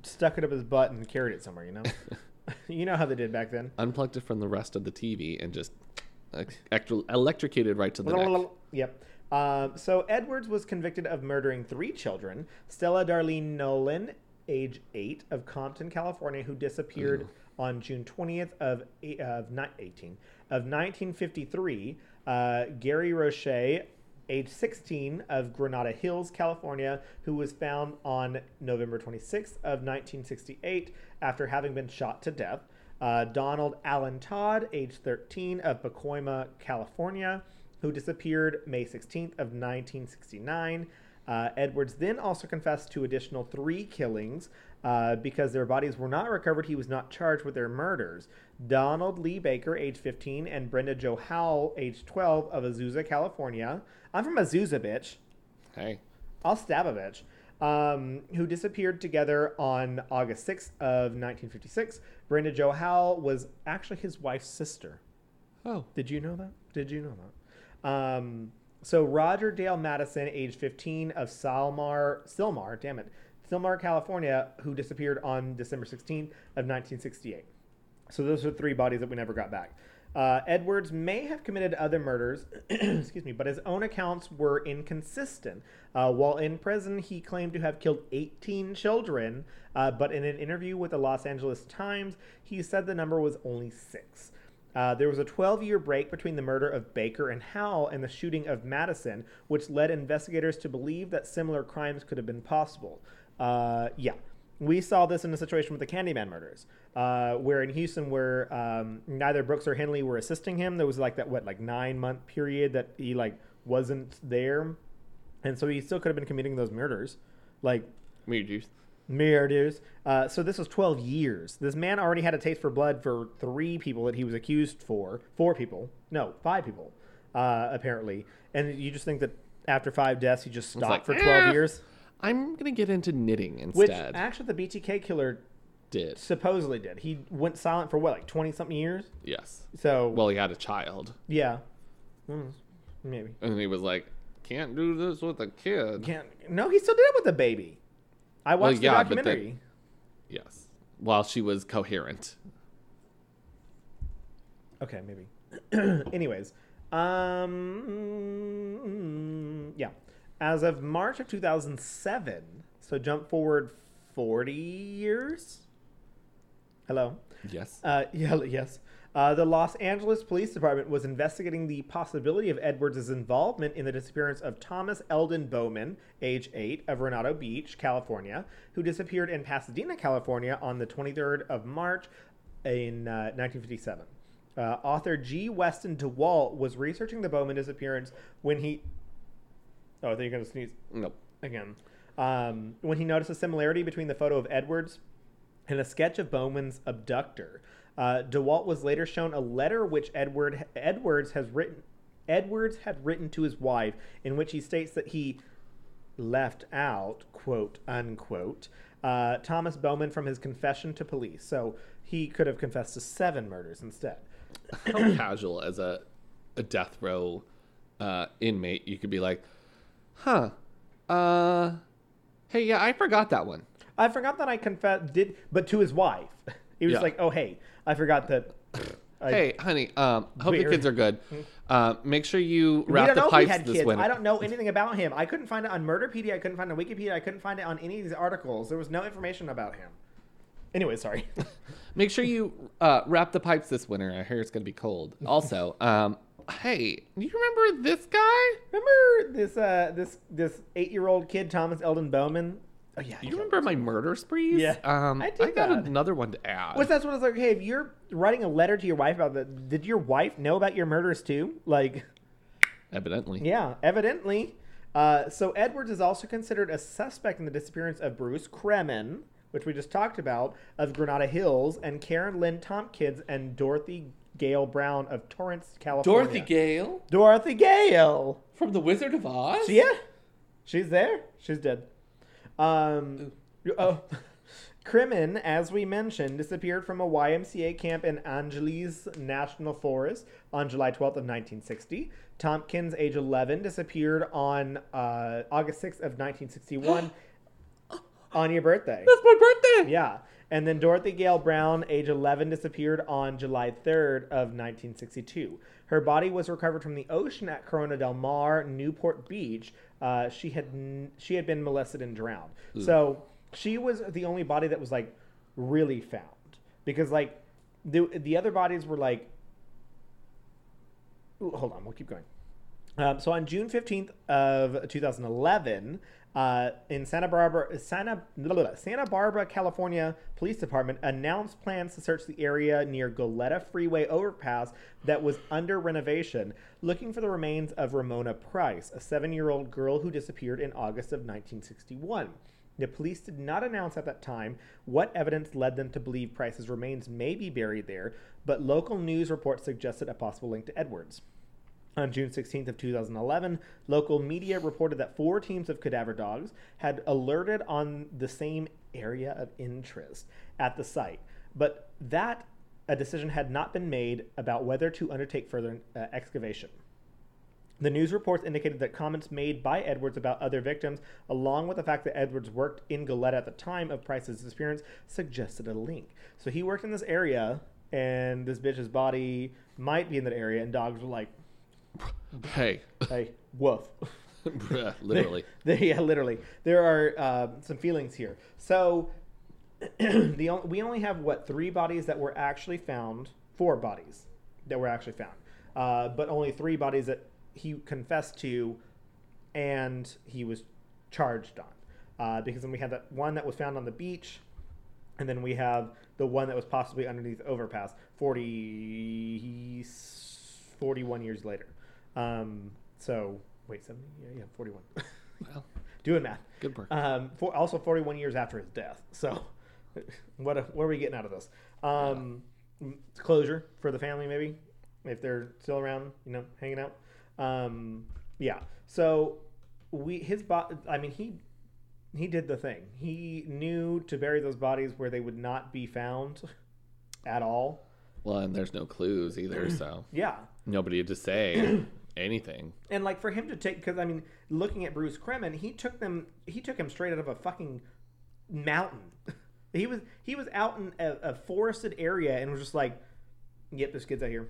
stuck it up his butt and carried it somewhere, you know? you know how they did back then. Unplugged it from the rest of the TV and just electro- electrocuted right to the neck. Yep. Um, so Edwards was convicted of murdering three children: Stella Darlene Nolan, age eight, of Compton, California, who disappeared on June twentieth of of ni- eighteen of nineteen fifty three. Uh, Gary Roche, age 16, of Granada Hills, California, who was found on November 26th of 1968 after having been shot to death. Uh, Donald Allen Todd, age 13, of Pacoima, California, who disappeared May 16th of 1969. Uh, Edwards then also confessed to additional three killings uh, because their bodies were not recovered. He was not charged with their murders. Donald Lee Baker, age 15, and Brenda Jo Howell, age 12, of Azusa, California. I'm from Azusa, bitch. Hey, I'll stab a bitch. Um, who disappeared together on August 6th of 1956. Brenda Jo Howell was actually his wife's sister. oh, Did you know that? Did you know that? Um, so Roger Dale Madison, age 15, of Salmar, Silmar, damn it, Silmar, California, who disappeared on December 16th of 1968. So those are three bodies that we never got back. Uh, Edwards may have committed other murders, excuse me, but his own accounts were inconsistent. Uh, while in prison, he claimed to have killed 18 children, uh, but in an interview with the Los Angeles Times, he said the number was only six. Uh, there was a 12 year break between the murder of Baker and Howell and the shooting of Madison, which led investigators to believe that similar crimes could have been possible. Uh, yeah. We saw this in a situation with the Candyman murders, uh, where in Houston, where um, neither Brooks or Henley were assisting him, there was like that what like nine month period that he like wasn't there, and so he still could have been committing those murders. Like, juice. Murders. Uh, so this was 12 years. This man already had a taste for blood for three people that he was accused for. Four people. No, five people, uh, apparently. And you just think that after five deaths, he just stopped like, for 12 "Eh." years? I'm gonna get into knitting instead. Which actually the BTK killer Did supposedly did. He went silent for what, like 20 something years? yes. So, Well, he had a child, yeah. Mm, maybe. and he was like, "Can't do this with a kid." Can't. No, he still did it with a baby. I Well, watched yeah, the documentary. Yes, while she was coherent. Okay, maybe. Anyways, um, yeah. As of March of 2007, so jump forward 40 years. Hello. Yes. Uh, yeah, yes. Uh, the Los Angeles Police Department was investigating the possibility of Edwards' involvement in the disappearance of Thomas Eldon Bowman, age 8, of Redondo Beach, California, who disappeared in Pasadena, California on the 23rd of March in uh, 1957. Uh, author G. Weston DeWalt was researching the Bowman disappearance when he. Oh, I thought you were going to sneeze nope. again. Um, when he noticed a similarity between the photo of Edwards and a sketch of Bowman's abductor. Uh, DeWalt was later shown a letter which Edward Edwards has written. Edwards had written to his wife, in which he states that he left out quote unquote uh, Thomas Bowman from his confession to police. So he could have confessed to seven murders instead. How casual as a a death row uh, inmate you could be like, "Huh, uh, hey, yeah, I forgot that one." I forgot that I confessed did, but to his wife, he was Yeah. like, "Oh hey, I forgot that." I, hey, honey, um, hope the kids are good. Uh, make sure you we wrap don't the know if he pipes had this kids. winter. I don't know anything about him. I couldn't find it on Murderpedia. I couldn't find it on Wikipedia. I couldn't find it on any of these articles. There was no information about him. Anyway, sorry. Make sure you uh, wrap the pipes this winter. I hear it's gonna be cold. Also, um, hey, you remember this guy? Remember this uh, this this eight year old kid Thomas Eldon Bowman? Oh yeah, You remember my murder sprees? Yeah, um, I I, got that. another one to add. What's that's what I was like? Hey, if you're writing a letter to your wife about that, did your wife know about your murders too? Like, Evidently, yeah, evidently. Uh, so Edwards is also considered a suspect in the disappearance of Bruce Kremen, which we just talked about, of Granada Hills, and Karen Lynn Tompkins and Dorothy Gale Brown of Torrance, California. Dorothy Gale Dorothy Gale. from The Wizard of Oz. Yeah, she's there. She's dead. Um, oh, Kremen, as we mentioned, disappeared from a YMCA camp in Angeles National Forest on July 12th of 1960. Tompkins, age 11, disappeared on uh, August 6th of 1961 on your birthday. That's my birthday. Yeah. And then Dorothy Gale Brown, age 11, disappeared on July 3rd of 1962. Her body was recovered from the ocean at Corona del Mar, Newport Beach. Uh, she had n- she had been molested and drowned. So she was the only body that was like really found because like the the other bodies were like. Ooh, hold on, we'll keep going. Um, so on June 15th of 2011, uh, in Santa Barbara, Santa, blah, blah, blah, Santa Barbara, California Police Department announced plans to search the area near Goleta Freeway overpass that was under renovation, looking for the remains of Ramona Price, a seven-year-old girl who disappeared in August of 1961. The police did not announce at that time what evidence led them to believe Price's remains may be buried there, but local news reports suggested a possible link to Edwards. On June 16th of 2011, local media reported that four teams of cadaver dogs had alerted on the same area of interest at the site, but that a decision had not been made about whether to undertake further uh, excavation. The news reports indicated that comments made by Edwards about other victims, along with the fact that Edwards worked in Goleta at the time of Price's disappearance, suggested a link. So he worked in this area, and this bitch's body might be in that area, and dogs were like, Hey, hey, woof. Bruh, literally. There- yeah, literally. There are uh, some feelings here. So the on- we only have what three bodies that were actually found, four bodies that were actually found, uh, but only three bodies that he confessed to, and he was charged on. Uh, because then we have that one that was found on the beach, and then we have the one that was possibly underneath overpass 40, 41 years later. Um, so, wait, 70? Yeah, yeah, 41. Well, doing math. Good work. Um, for, also 41 years after his death. So, what a, what are we getting out of this? Um, closure for the family, maybe if they're still around, you know, hanging out. Um, yeah. So we his body. I mean, he he did the thing. He knew to bury those bodies where they would not be found at all. Well, and there's no clues either, so Yeah. nobody to say anything. And like for him to take, because I mean, looking at Bruce Kremen, he took them, he took him straight out of a fucking mountain. he was he was out in a, a forested area and was just like, "Yep, this kid's out here."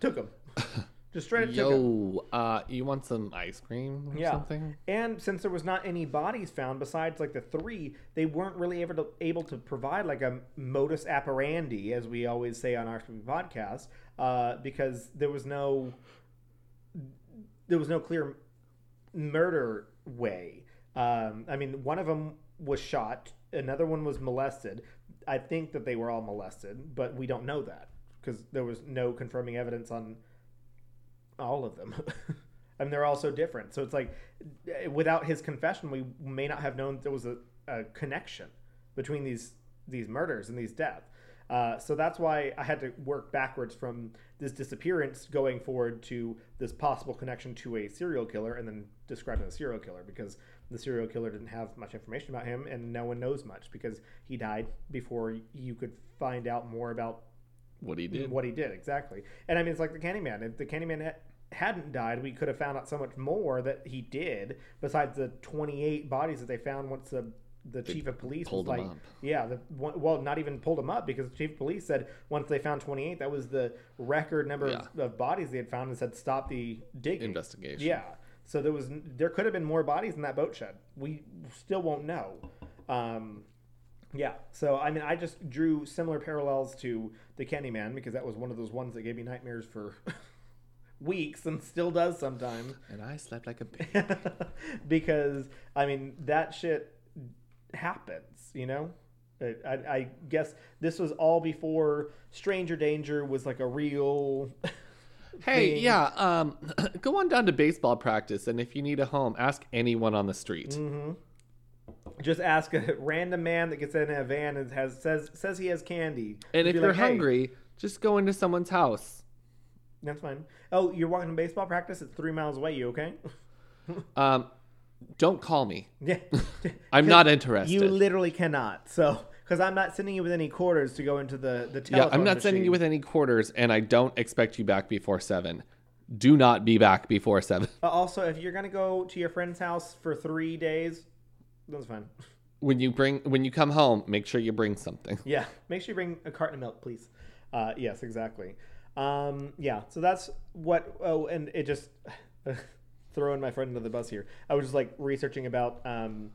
Took him, just straight up. Yo, uh, you want some ice cream or Yeah. something? And since there was not any bodies found besides like the three, they weren't really able to able to provide like a modus operandi, as we always say on our podcast, uh, because there was no there was no clear murder way. Um, I mean, one of them was shot, another one was molested. I think that they were all molested, but we don't know that because there was no confirming evidence on all of them. Mean, they're all so different. So it's like, eh, without his confession, we may not have known there was a, a connection between these these murders and these deaths. Uh, so that's why I had to work backwards from this disappearance going forward to this possible connection to a serial killer and then describing the serial killer because the serial killer didn't have much information about him and no one knows much because he died before you could find out more about What he did. what he did exactly. And I mean, it's like the Candyman. If the Candyman ha- hadn't died, we could have found out so much more that he did. Besides the twenty-eight bodies that they found once the the chief of police pulled was like, up. yeah, the well, not even pulled him up because the chief of police said once they found twenty-eight, that was the record number of, of bodies they had found, and said stop the digging Investigation. Yeah. So there was there could have been more bodies in that boat shed. We still won't know. Um, yeah. So I mean, I just drew similar parallels to the Candyman because that was one of those ones that gave me nightmares for weeks and still does sometimes. And I slept like a baby. because I mean that shit happens, you know. I, I, I guess this was all before Stranger Danger was like a real. Hey, thing. yeah, um, go on down to baseball practice, and if you need a home, ask anyone on the street. Mm-hmm. Just ask a random man that gets in a van and has says says he has candy. And if you're like, "Hey, hungry, just go into someone's house. that's fine. Oh, you're walking to baseball practice. It's three miles away. You okay? Um, don't call me. yeah. I'm not interested. You literally cannot. So, because I'm not sending you with any quarters to go into the the yeah, I'm not sending you with any quarters, and I don't expect you back before seven. Do not be back before seven. Also, if you're gonna go to your friend's house for three days, that's fine. When you bring, when you come home, make sure you bring something. Yeah, make sure you bring a carton of milk, please. Uh, yes, exactly. Um, yeah, so that's what. Oh, and it just throwing my friend under the bus here. I was just like researching about um,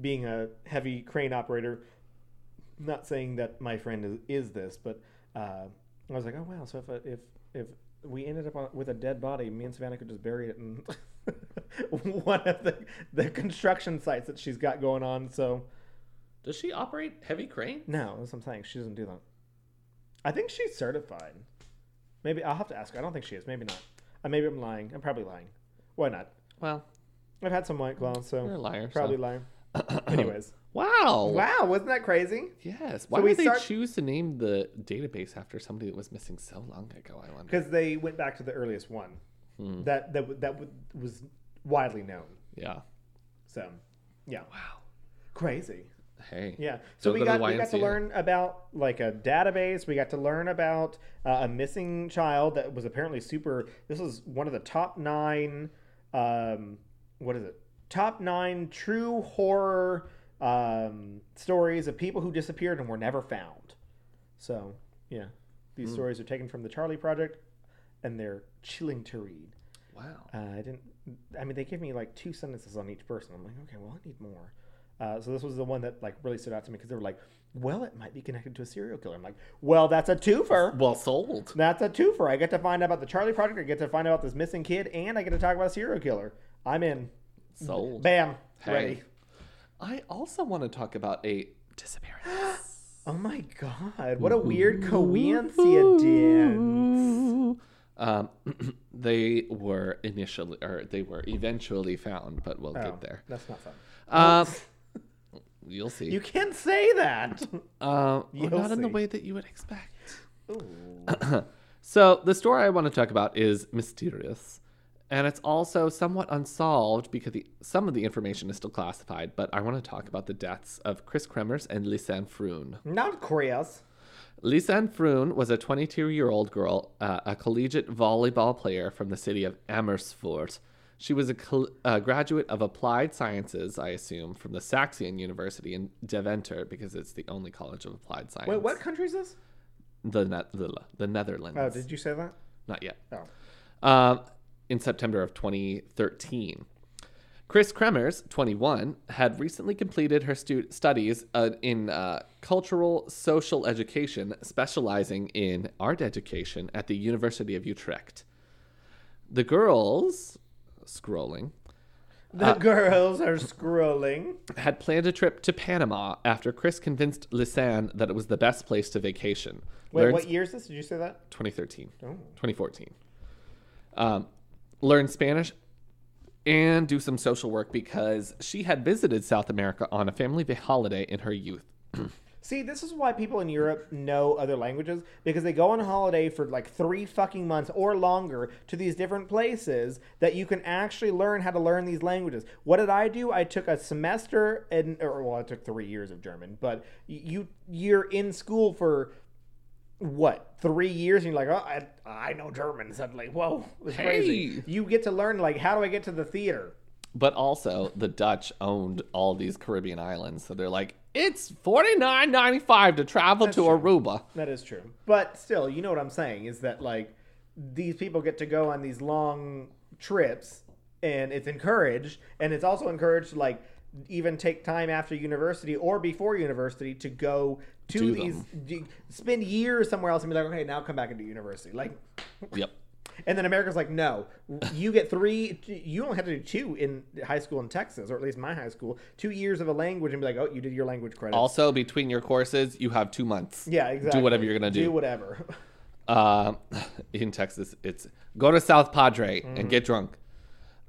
being a heavy crane operator. Not saying that my friend is, is this, but uh, I was like, oh wow. So if uh, if if we ended up on, with a dead body, me and Savannah could just bury it in one of the the construction sites that she's got going on. So. Does she operate heavy crane? No, that's what I'm saying. She doesn't do that. I think she's certified. Maybe I'll have to ask her. I don't think she is. Maybe not. Uh, maybe I'm lying. I'm probably lying. Why not? Well, I've had some white claws, so you're a liar. probably so. lying. Anyways, Wow. wow, wasn't that crazy? Yes. Why we would they start- choose to name the database after somebody that was missing so long ago? I wonder. Because they went back to the earliest one Hmm. that that that was widely known. Yeah. So, yeah, Wow. crazy. Hey. Yeah. So we got we got to learn about like a database. We got to learn about uh, a missing child that was apparently super. This was one of the top nine. Um, what is it? Top nine true horror um, stories of people who disappeared and were never found. So yeah, these Hmm. stories are taken from the Charlie Project, and they're chilling to read. Wow. Uh, I didn't. I mean, they gave me like two sentences on each person. I'm like, okay, well, I need more. Uh, so this was the one that like really stood out to me because they were like, well, it might be connected to a serial killer. I'm like, well, that's a twofer. Well sold. That's a twofer. I get to find out about the Charlie Project. I get to find out about this missing kid, and I get to talk about a serial killer. I'm in. Sold. Bam. Hey. Ready. I also want to talk about a disappearance. Oh my god! What a weird coincidence. Um, they were initially, or they were eventually found, but we'll Oh, get there. That's not fun. Um, you'll see. You can't say that. uh, You'll not in the see. way that you would expect. So the story I want to talk about is mysterious, and it's also somewhat unsolved because the, some of the information is still classified. But I want to talk about the deaths of Kris Kremers and Lisanne Froon. Not Kris. Lisanne Froon was a 22-year-old girl, uh, a collegiate volleyball player from the city of Amersfoort. She was a, col- a graduate of applied sciences, I assume, from the Saxion University in Deventer, because it's the only college of applied science. Wait, what country is this? The, ne- the, the Netherlands. Oh, did you say that? Not yet. Oh. um, in September of 2013. Kris Kremers, 21, had recently completed her stu- studies uh, in uh, cultural social education, specializing in art education at the University of Utrecht. The girls, scrolling, The girls are scrolling. had planned a trip to Panama after Kris convinced Lisanne that it was the best place to vacation. Wait, Learned- what year is this? Did you say that? 2013. Oh. 2014. Um, learn Spanish and do some social work because she had visited South America on a family holiday in her youth. See, this is why people in Europe know other languages because they go on holiday for like three fucking months or longer to these different places that you can actually learn how to learn these languages. What did I do? I took a semester and or well, I took three years of German, but you you're in school for what three years and you're like oh I, I know German suddenly whoa it's crazy you get to learn like how do I get to the theater But also, the Dutch owned all these Caribbean islands, so they're like, it's forty nine ninety five to travel to Aruba. That is true. But still, you know what I'm saying is that like these people get to go on these long trips and it's encouraged and it's also encouraged to like even take time after university or before university to go to Do these d- spend years somewhere else and be like okay now come back into university like Yep. And then america's like no you get three you only have to do two in high school in texas or at least my high school two years of a language and be like oh you did your language credit Also, between your courses, you have two months. yeah exactly Do whatever you're gonna do. do whatever Uh, in Texas, it's go to South Padre and get drunk.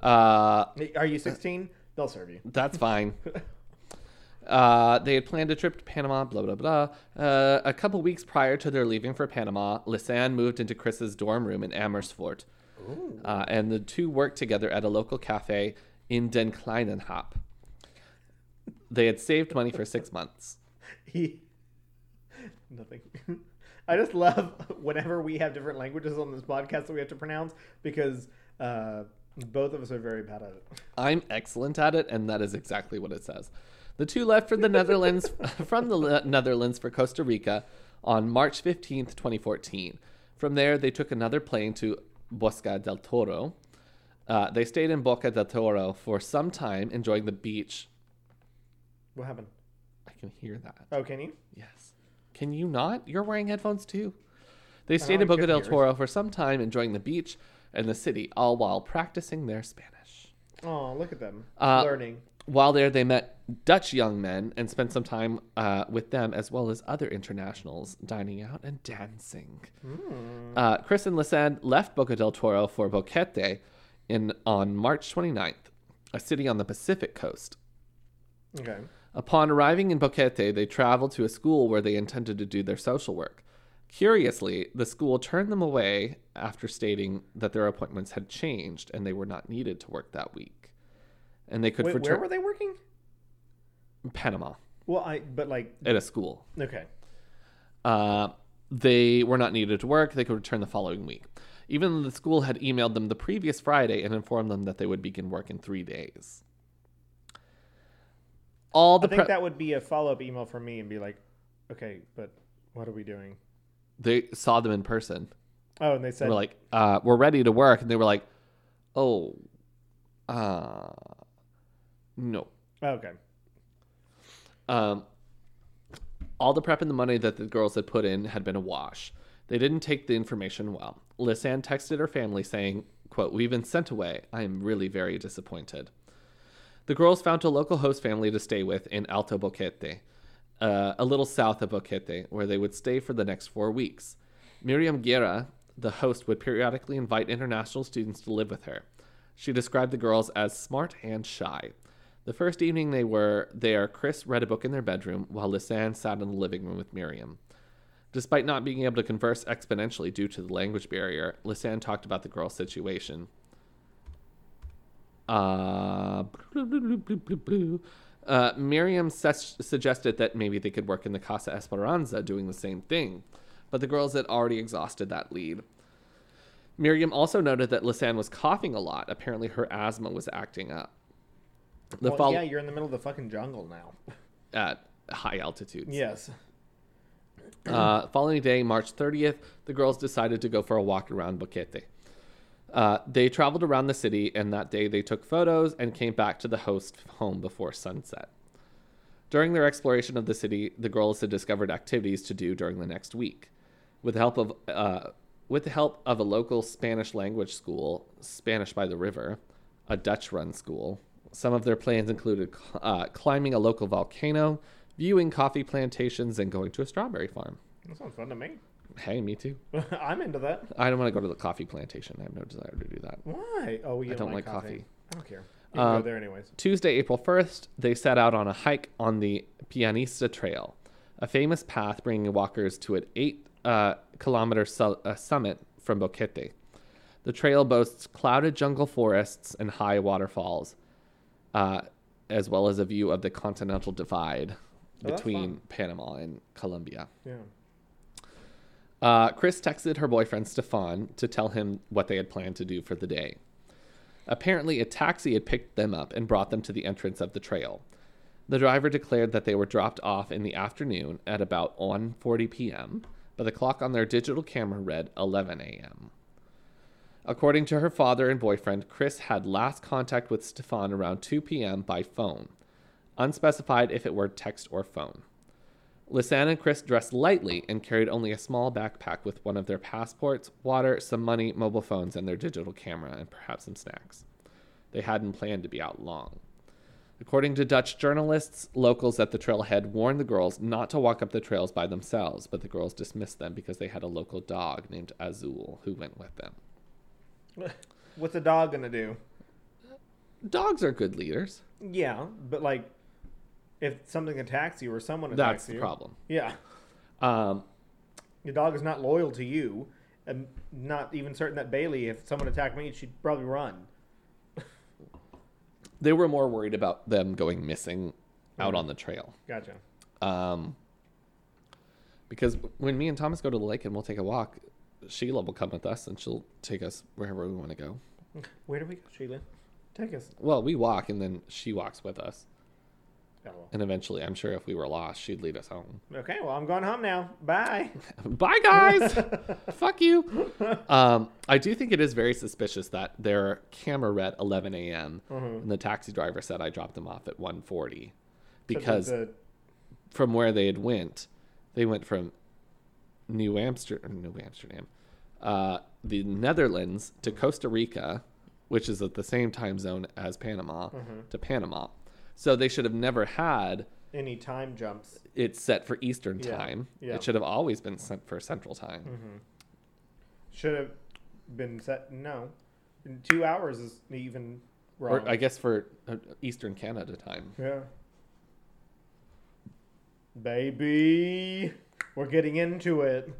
Uh, Are you 16? They'll serve you. That's fine. Uh, they had planned a trip to Panama, blah, blah, blah. Uh, a couple weeks prior to their leaving for Panama, Lisanne moved into Kris's dorm room in Amersfoort. Uh, and the two worked together at a local cafe in Den Kleinenhap. They had saved money for six months. He... Nothing. I just love whenever we have different languages on this podcast that we have to pronounce because uh, both of us are very bad at it. I'm excellent at it, and that is exactly what it says. The two left for the Netherlands from the Netherlands for Costa Rica on March 15th, 2014. From there, they took another plane to Bocas del Toro. Uh, they stayed in Boca del Toro for some time, enjoying the beach. What happened? I can hear that. Oh, can you? Yes. Can you not? You're wearing headphones too. They stayed in Boca del. Toro for some time, enjoying the beach and the city, all while practicing their Spanish. Oh, look at them Uh, learning. While there, they met Dutch young men and spent some time uh, with them, as well as other internationals, dining out and dancing. Uh, Kris and Lisanne left Boca del Toro for Boquete in, on March 29th, a city on the Pacific coast. Okay. Upon arriving in Boquete, they traveled to a school where they intended to do their social work. Curiously, the school turned them away after stating that their appointments had changed and they were not needed to work that week. And they could Wait, return where were they working? Panama Well, I but like at a school. okay. Uh, they were not needed to work. They could return the following week. Even though the school had emailed them the previous Friday and informed them that they would begin work in three days. All the I think pre- that would be a follow up email from me and be like, okay, but what are we doing? they saw them in person. Oh, and they They "We're like, uh, "We're ready to work," and they were like, "Oh, uh, no." okay. Um, all the prep and the money that the girls had put in had been a wash. They didn't take the information well. Lisanne texted her family saying, quote, We've been sent away. I am really very disappointed. The girls found a local host family to stay with in Alto Boquete, uh, a little south of Boquete, where they would stay for the next four weeks. Miriam Guerra The host would periodically invite international students to live with her. She described the girls as smart and shy. The first evening they were there, Kris read a book in their bedroom while Lisanne sat in the living room with Miriam. Despite not being able to converse exponentially due to the language barrier, Lisanne talked about the girl's situation. Uh, uh, Miriam sus- suggested that maybe they could work in the Casa Esperanza doing the same thing, but the girls had already exhausted that lead. Miriam also noted that Lisanne was coughing a lot. Apparently, her asthma was acting up. The well, fol- yeah, you're in the middle of the fucking jungle now. at high altitudes. yes. Uh, following day, March 30th, the girls decided to go for a walk around Boquete. Uh, they traveled around the city, and that day they took photos and came back to the host home before sunset. During their exploration of the city, the girls had discovered activities to do during the next week. With the help of uh, with the help of a local Spanish language school, Spanish by the River, a Dutch-run school, some of their plans included uh, climbing a local volcano, viewing coffee plantations, and going to a strawberry farm. That sounds fun to me. Hey, me too. I'm into that. I don't want to go to the coffee plantation. I have no desire to do that. Why? Oh, you I don't like coffee. I don't care. You can Um, go there anyways. Tuesday, April 1st, they set out on a hike on the Pianista Trail, a famous path bringing walkers to an eight uh, kilometer su- uh, summit from Boquete. The trail boasts clouded jungle forests and high waterfalls, uh, as well as a view of the continental divide Oh, between. Panama and Colombia. Yeah. Uh, Kris texted her boyfriend Stefan to tell him what they had planned to do for the day. Apparently, a taxi had picked them up and brought them to the entrance of the trail. The driver declared that they were dropped off in the afternoon at about 1:40 p.m., but the clock on their digital camera read 11 a.m. According to her father and boyfriend, Kris had last contact with Stefan around 2 p.m. by phone, unspecified if it were text or phone. Lisanne and Kris dressed lightly and carried only a small backpack with one of their passports, water, some money, mobile phones, and their digital camera, and perhaps some snacks. They hadn't planned to be out long. According to Dutch journalists, locals at the trailhead warned the girls not to walk up the trails by themselves, but the girls dismissed them because they had a local dog named Azul who went with them. What's a dog gonna do? Dogs are good leaders. Yeah, but like, if something attacks you or someone That's attacks the you, problem. Yeah, Um, your dog is not loyal to you. I'm not even certain that Bailey, if someone attacked me, she'd probably run. they were more worried about them going missing out Mhm. on the trail. Gotcha. Um, because when me and Thomas go to the lake and we'll take a walk, Sheila will come with us and she'll take us wherever we want to go. Where do we go, Sheila? Take us. Well, we walk and then she walks with us. Oh, well. And eventually, I'm sure if we were lost, she'd lead us home. Okay, well, I'm going home now. Bye. Bye, guys. Fuck you. Um, I do think it is very suspicious that their camera read 11 a.m. Mhm. and the taxi driver said I dropped them off at 1:40 So because the- from where they had went, they went from New Amsterdam, New Amsterdam, uh, the Netherlands to Costa Rica, which is at the same time zone as Panama, Mhm. to Panama. So they should have never had any time jumps. It's set for Eastern Yeah, time. yeah. It should have always been set for Central time. Mm-hmm. Should have been set. No, In two hours is even wrong. Or I guess for uh, Eastern Canada time. yeah. Baby, we're getting into it.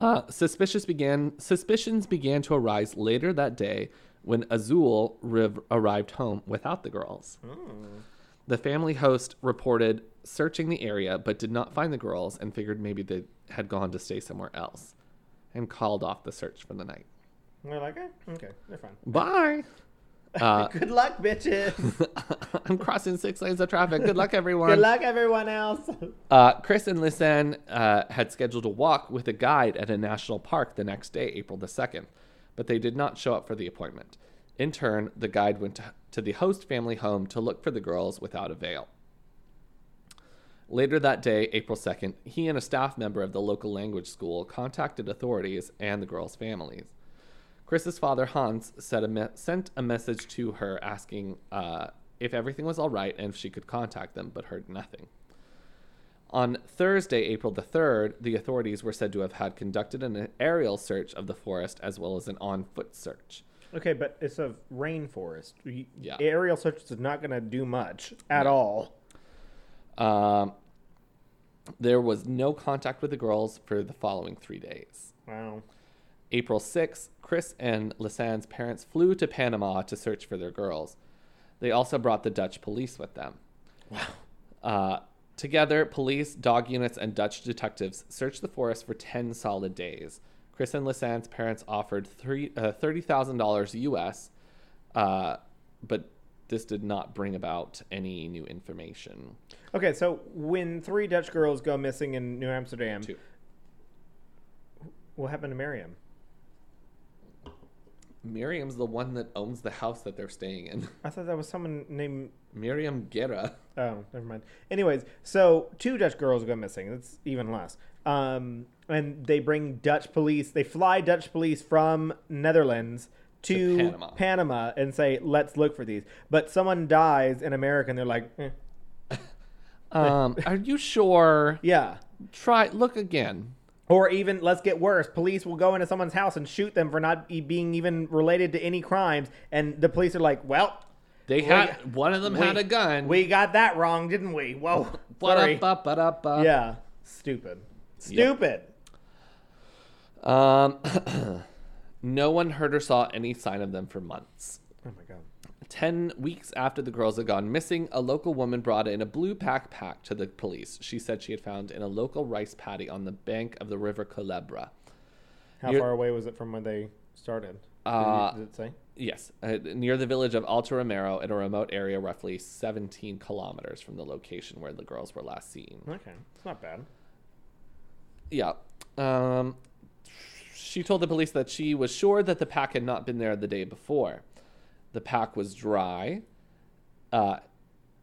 Uh, suspicious began suspicions began to arise later that day when Azul riv- arrived home without the girls. Hmm. The family host reported searching the area but did not find the girls and figured maybe they had gone to stay somewhere else and called off the search for the night. We're like, eh, okay, they're fine. Bye. Uh, Good luck, bitches. I'm crossing six lanes of traffic. Good luck, everyone. Good luck, everyone else. Uh, Kris and Lisanne uh, had scheduled a walk with a guide at a national park the next day, April the 2nd, but they did not show up for the appointment. In turn, the guide went to, to the host family home to look for the girls without avail. Later that day, April 2nd, he and a staff member of the local language school contacted authorities and the girls' families. Kris's father, Hans, a me- sent a message to her asking uh, if everything was all right and if she could contact them, but heard nothing. On Thursday, April the 3rd, the authorities were said to have had conducted an aerial search of the forest as well as an on foot search. Okay, but it's a rainforest. Yeah. Aerial search is not going to do much at all. Um, there was no contact with the girls for the following three days. Wow. April 6, Kris and Lisanne's parents flew to Panama to search for their girls. They also brought the Dutch police with them. Wow. Uh, together, police, dog units, and Dutch detectives searched the forest for 10 solid days. Kris and Lisanne's parents offered three, uh, $30,000 US, uh, but this did not bring about any new information. Okay, so when three Dutch girls go missing in New Amsterdam, Two. what happened to Miriam? Miriam's the one that owns the house that they're staying in. I thought that was someone named. Miriam Guerra. Oh, never mind. Anyways, so two Dutch girls go missing. That's even less. Um, and they bring Dutch police. They fly Dutch police from Netherlands to, To Panama. Panama and say, "Let's look for these." But someone dies in America, and they're like, eh. Um, are you sure? "Yeah." Try look again. Or even, let's get worse. Police will go into someone's house and shoot them for not being even related to any crimes, and the police are like, "Well, They We- had one of them had a gun. we got that wrong, didn't we?" Whoa, sorry. Yeah, stupid, stupid. Um, no one heard or saw any sign of them for months. Oh my god. Ten weeks after the girls had gone missing, a local woman brought in a blue backpack to the police. She said she had found in a local rice paddy on the bank of the river Culebra. How You're- far away was it from where they started? Did, Uh, you, did it say? Yes, uh, near the village of Alto Romero in a remote area roughly 17 kilometers from the location where the girls were last seen. Okay, it's not bad. Yeah. Um, she told the police that she was sure that the pack had not been there the day before. The pack was dry, uh,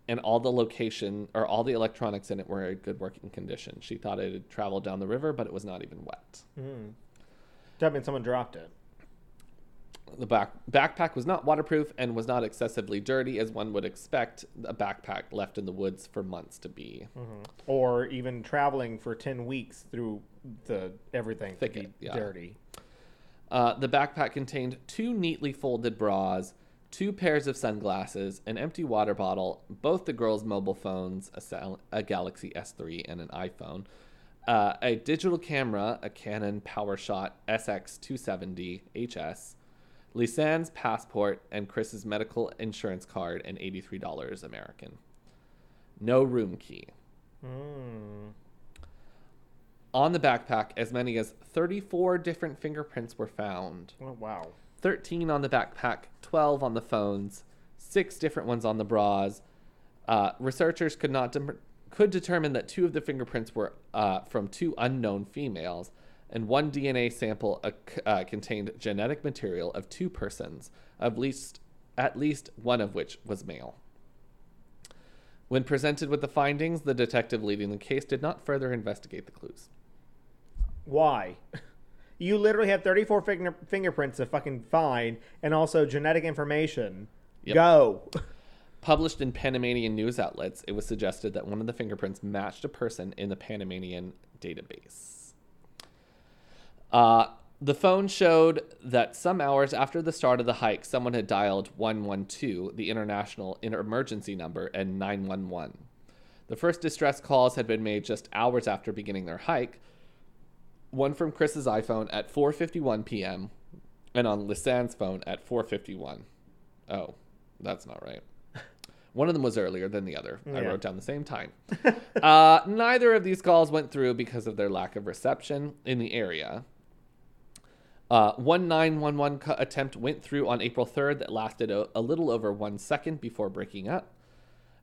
and all the location or all the electronics in it were in good working condition. She thought it had traveled down the river, but it was not even wet. Mm. That means someone dropped it. The back backpack was not waterproof and was not excessively dirty, as one would expect a backpack left in the woods for months to be. Or even traveling for ten weeks through the everything to be yeah. dirty. Uh, the backpack contained two neatly folded bras, two pairs of sunglasses, an empty water bottle, both the girls' mobile phones, a, Sal- a Galaxy S3 and an iPhone, uh, a digital camera, a Canon PowerShot SX270 HS, Lisanne's passport, and Kris's medical insurance card, and $83 American. No room key. Mm. On the backpack, as many as 34 different fingerprints were found. Oh, wow. 13 on the backpack, 12 on the phones, six different ones on the bras. Uh, researchers could not dem- could determine that two of the fingerprints were uh, from two unknown females, and one DNA sample uh, uh, contained genetic material of two persons, of least at least one of which was male. When presented with the findings, the detective leading the case did not further investigate the clues. Why? You literally have 34 finger- fingerprints to fucking find, and also genetic information. Yep. Go. Published in Panamanian news outlets, it was suggested that one of the fingerprints matched a person in the Panamanian database. Uh, the phone showed that some hours after the start of the hike, someone had dialed 112, the international emergency number, and 911. The first distress calls had been made just hours after beginning their hike. One from Kris's iPhone at 4:51 p.m. and on Lisanne's phone at 4:51. Oh, that's not right. One of them was earlier than the other. I wrote down the same time. uh, neither of these calls went through because of their lack of reception in the area. Uh, one 911 co- attempt went through on April 3rd that lasted a, a little over one second before breaking up.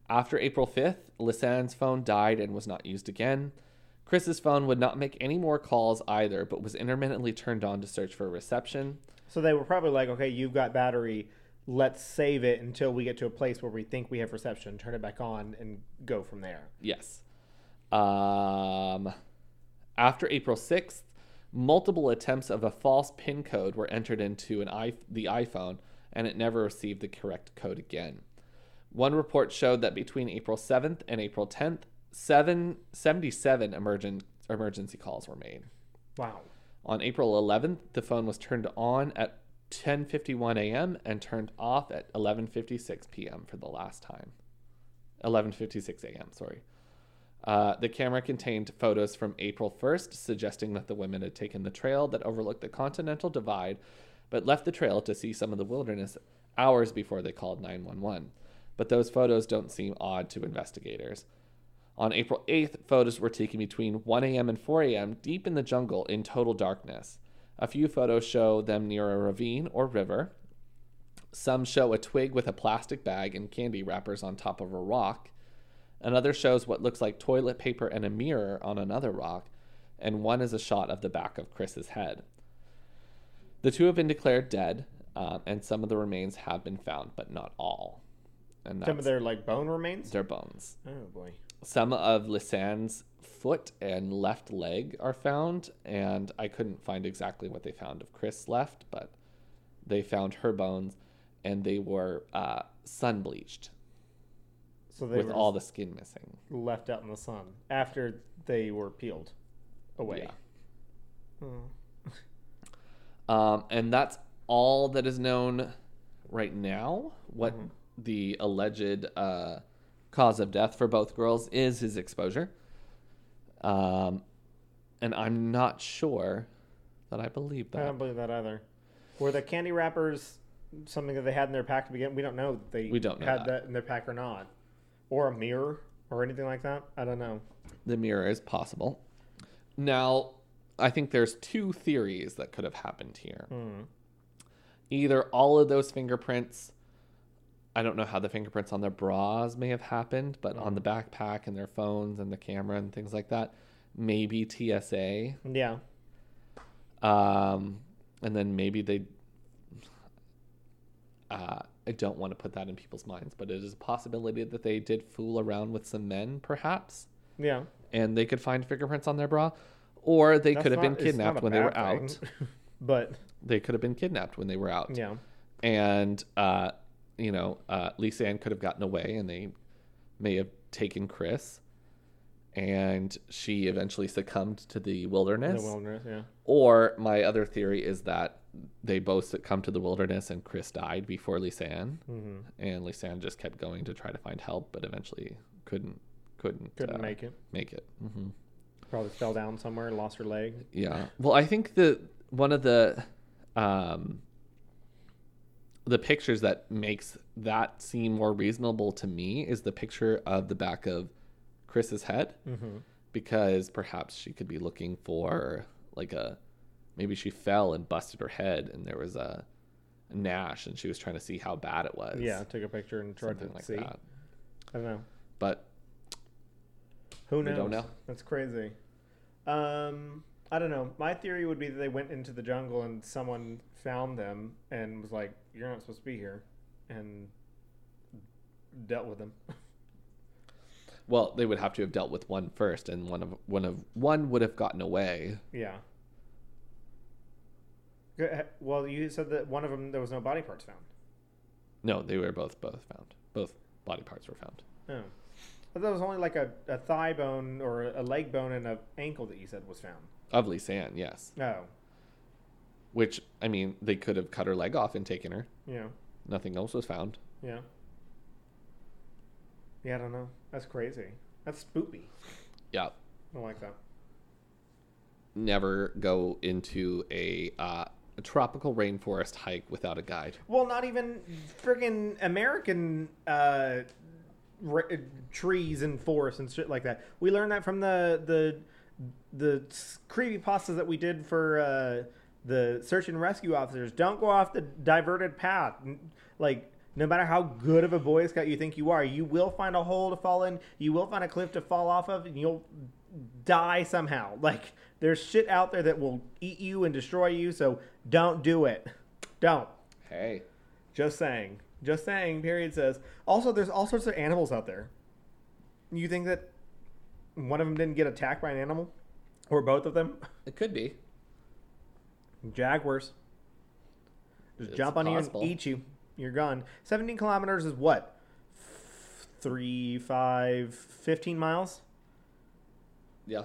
After April 5th, Lisanne's phone died and was not used again. Kris's phone would not make any more calls either, but was intermittently turned on to search for reception. So they were probably like, okay, you've got battery. Let's save it until we get to a place where we think we have reception, turn it back on, and go from there. Yes. Um, after April 6th, multiple attempts of a false PIN code were entered into an i- the iPhone, and it never received the correct code again. One report showed that between April 7th and April 10th, seven, 77 emergent, emergency calls were made. Wow. On April 11th, the phone was turned on at 10:51 a.m. and turned off at 11:56 p.m. for the last time. 11:56 a.m. Sorry. Uh, the camera contained photos from April 1st, suggesting that the women had taken the trail that overlooked the Continental Divide, but left the trail to see some of the wilderness hours before they called 911. But those photos don't seem odd to investigators. On April 8th, photos were taken between 1 a.m. and 4 a.m. deep in the jungle in total darkness. A few photos show them near a ravine or river. Some show a twig with a plastic bag and candy wrappers on top of a rock. Another shows what looks like toilet paper and a mirror on another rock, and one is a shot of the back of Kris's head. The two have been declared dead, um, and some of the remains have been found, but not all. And Some of their like bone remains. their bones. Oh boy. Some of Lisanne's foot and left leg are found, and I couldn't find exactly what they found of Kris left, but they found her bones, and they were uh, sun bleached So they with were all the skin missing. left out in the sun after they were peeled away. Yeah. Oh. Um, and that's all that is known right now. What Mm-hmm. the alleged uh, cause of death for both girls is his exposure. Um, and I'm not sure that I believe that. I don't believe that either. Were the candy wrappers something that they had in their pack to begin? We don't know that they We don't know had that. that. in their pack or not, or a mirror or anything like that. I don't know. the mirror is possible. Now, I think there's two theories that could have happened here. Hmm. Either all of those fingerprints, I don't know how the fingerprints on their bras may have happened, but on the backpack and their phones and the camera and things like that, maybe TSA. Yeah, Um, and then maybe they. Uh, I don't want to put that in people's minds, but it is a possibility that they did fool around with some men, perhaps. yeah. and they could find fingerprints on their bra, or they That's could have been not- not kidnapped when they were bad out. but They could have been kidnapped when they were out. yeah, And, uh, you know, uh, Lisanne could have gotten away and they may have taken Kris and she eventually succumbed to the wilderness. the wilderness. Yeah, or my other theory is that they both succumbed to the wilderness and Kris died before Lisanne. hmm And Lisanne just kept going to try to find help, but eventually couldn't couldn't couldn't uh, make it. make it. hmm Probably fell down somewhere, and lost her leg. Yeah. Well, I think the one of the um the pictures that makes that seem more reasonable to me is the picture of the back of Kris's head Mm-hmm. because perhaps she could be looking for like a maybe she fell and busted her head and there was a, gnash and she was trying to see how bad it was. Yeah, took a picture and tried Something to like see. that. I don't know. But Who We knows? don't know. That's crazy. Um, I don't know. My theory would be that they went into the jungle and someone found them and was like, "You're not supposed to be here," and dealt with them. well, they would have to have dealt with one first and one of one of one would have gotten away. yeah. Well, you said that one of them there was no body parts found. No, they were both both found. Both body parts were found. Oh. But there was only like a, a thigh bone or a leg bone and an ankle that you said was found. Of Lisanne, yes. Oh, Which I mean, they could have cut her leg off and taken her. yeah, Nothing else was found. yeah. Yeah, I don't know. That's crazy. That's spoopy. Yeah. I don't like that. Never go into a, uh, a tropical rainforest hike without a guide. Well, not even friggin' American uh, ra- trees and forests and shit like that. We learned that from the the the creepy pastas that we did for uh, the search and rescue officers. Don't go off the diverted path. Like no matter how good of a Boy Scout you think you are, you will find a hole to fall in. You will find a cliff to fall off of, and you'll die somehow. Like there's shit out there that will eat you and destroy you. So don't do it. Don't. Hey. Just saying. Just saying. Period says. Also, there's all sorts of animals out there. You think that one of them didn't get attacked by an animal, or both of them? It could be. Jaguars. Just It's jump on possible. you and eat you. You're gone. 17 kilometers is what? Three, five, 15 miles? Yeah.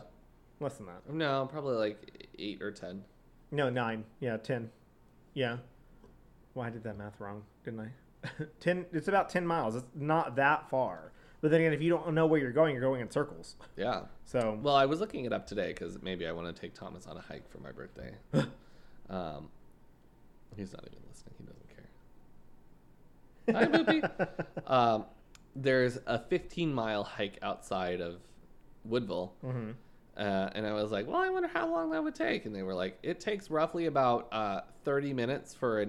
Less than that. No, probably like eight or ten. No, nine. Yeah, ten. Yeah. Well, I did that math wrong, didn't I? ten. It's about ten miles. It's not that far. But then again, if you don't know where you're going, you're going in circles. Yeah. So Well, I was looking it up today because maybe I want to take Thomas on a hike for my birthday. um, he's not even listening. He doesn't care. Hi, Boopy. um, there's a 15 mile hike outside of Woodville. hmm Uh, and I was like, well, I wonder how long that would take. And they were like, it takes roughly about uh, 30 minutes for a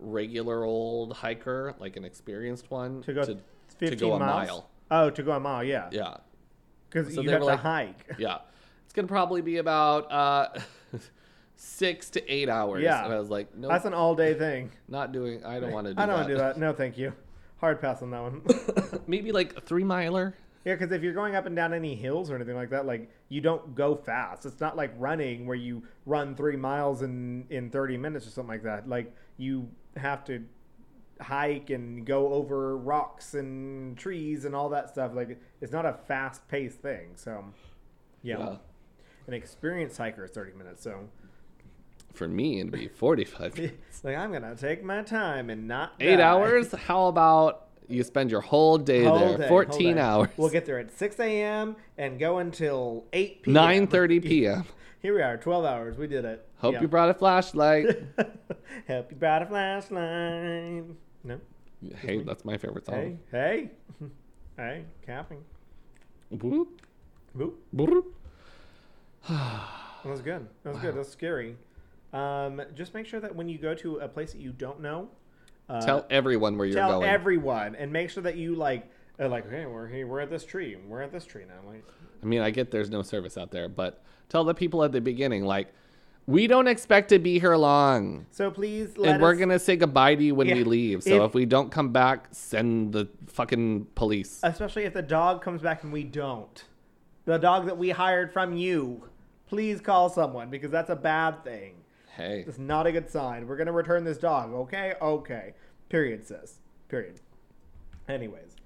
regular old hiker, like an experienced one, To go to, 15 to go a miles? mile. Oh, to go a mile, yeah. Yeah. Because So you have to like- hike. Yeah. It's going to probably be about uh, six to eight hours. Yeah. And I was like, no, That's an all day thing. not doing, I don't want to do I don't want to do that. No, thank you. Hard pass on that one. Maybe like a three miler. yeah, because if you're going up and down any hills or anything like that, like you don't go fast. It's not like running where you run three miles in in 30 minutes or something like that. Like you have to hike and go over rocks and trees and all that stuff. Like it's not a fast paced thing. So yeah. an experienced hiker is 30 minutes. So For me, it'd be 45 minutes. like I'm gonna take my time and not Eight die. hours? How about you spend your whole day Whole there? day, 14 day. hours. We'll get there at 6 a.m. and go until 8 p.m. 9.30 p.m. Here we are, 12 hours. We did it. Hope Yeah. you brought a flashlight. Hope you brought a flashlight. No. hey, that's my favorite song. hey, hey, hey, capping. Boop, Boop. boop. That was good. That was good. That's scary. Um, just make sure that when you go to a place that you don't know, uh, Tell everyone where you're tell going. Tell everyone and make sure that you like, are like, hey, we're here, we're at this tree, we're at this tree now. Like, I mean, I get there's no service out there, but tell the people at the beginning, like, we don't expect to be here long. so please let and we're us- going to say goodbye to you when we leave. So If- if, we don't come back, send the fucking police. especially if the dog comes back and we don't. The dog that we hired from you, please call someone because that's a bad thing. hey. It's not a good sign. We're gonna return this dog, okay? Okay. Period, sis. Period. Anyways.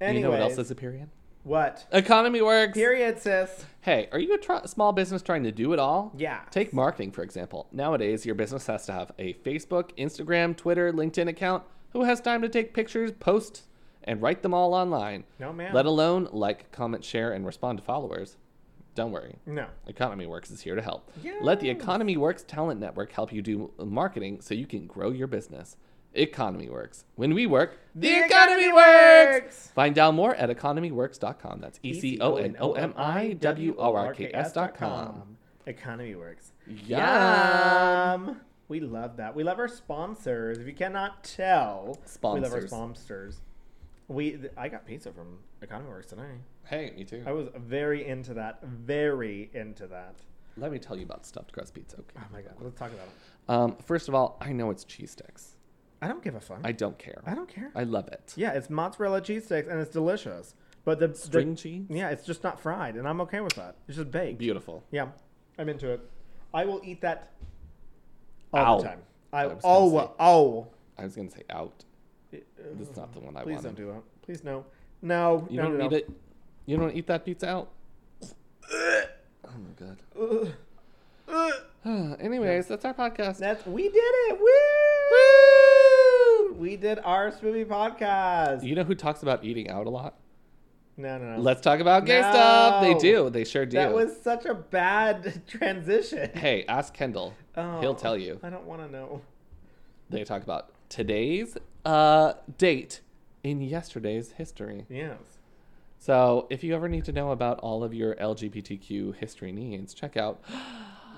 Anyways. You know what else is a period? What? Economy works. Period, sis. Hey, are you a tr- small business trying to do it all? Yeah. Take marketing, for example. Nowadays, your business has to have a Facebook, Instagram, Twitter, LinkedIn account. Who has time to take pictures, post, and write them all online? No, man. Let alone like, comment, share, and respond to followers. Don't worry. No. Economy Works is here to help. Let the Economy Works Talent Network help you do marketing so you can grow your business. Economy Works. When we work, the, economy, works. Find out more at economyworks.com. That's E C O N O M I W O R K S dot com. Economy works. Yum. Yum. We love that. We love our sponsors. If you cannot tell, sponsors. we love our Sponsors. We th- I got pizza from Economy Works today. Hey, me too. I was very into that. Very into that. Let me tell you about stuffed crust pizza. Okay. Oh my god. Let's talk about it. Um, first of all, I know it's cheese sticks. I don't give a fuck. I don't care. I don't care. I love it. yeah, it's mozzarella cheese sticks and it's delicious. But the the- String cheese? yeah, it's just not fried, and I'm okay with that. It's just baked. Beautiful. Yeah, I'm into it. I will eat that all the time. I, I oh say- oh. I was gonna say out. Uh, this is not the one I want. Please wanted. don't do it. Please no. No. You no, don't no, eat no. it. You don't eat that pizza out. oh my god. Ugh. Anyways, that's our podcast. That's we did it. Woo! We did our spooky podcast. You know who talks about eating out a lot? No, no, no. Let's talk about gay stuff. They do. They sure do. That was such a bad transition. Hey, ask Kendall. Oh, He'll tell you. I don't want to know. They talk about today's uh, date in yesterday's history. Yes. So if you ever need to know about all of your LGBTQ history needs, check out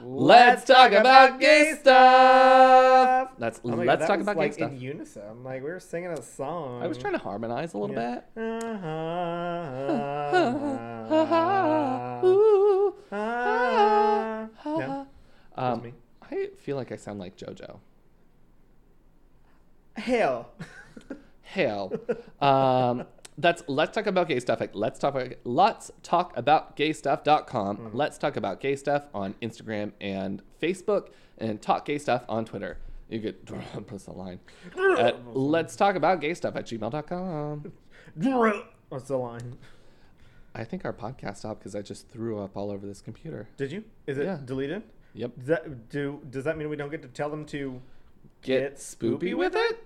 Let's Talk About Gay Stuff. That's Oh Let's that Talk About like Gay Stuff. in unison. Like we were singing a song. I was trying to harmonize a little bit. Uh-huh. No, Um, me. I feel like I sound like JoJo. hell. Hell. Um, that's let's talk about gay stuff at let's talk about let's talk about gay stuff.com. Mm-hmm. Let's talk about gay stuff on Instagram and Facebook and talk gay stuff on Twitter. You could us a line at let's talk about gay stuff at gmail.com. What's the line? I think our podcast stopped because I just threw up all over this computer. Did you? Is it Yeah. deleted? Yep. Does that do? Does that mean we don't get to tell them to Get, spoopy with it?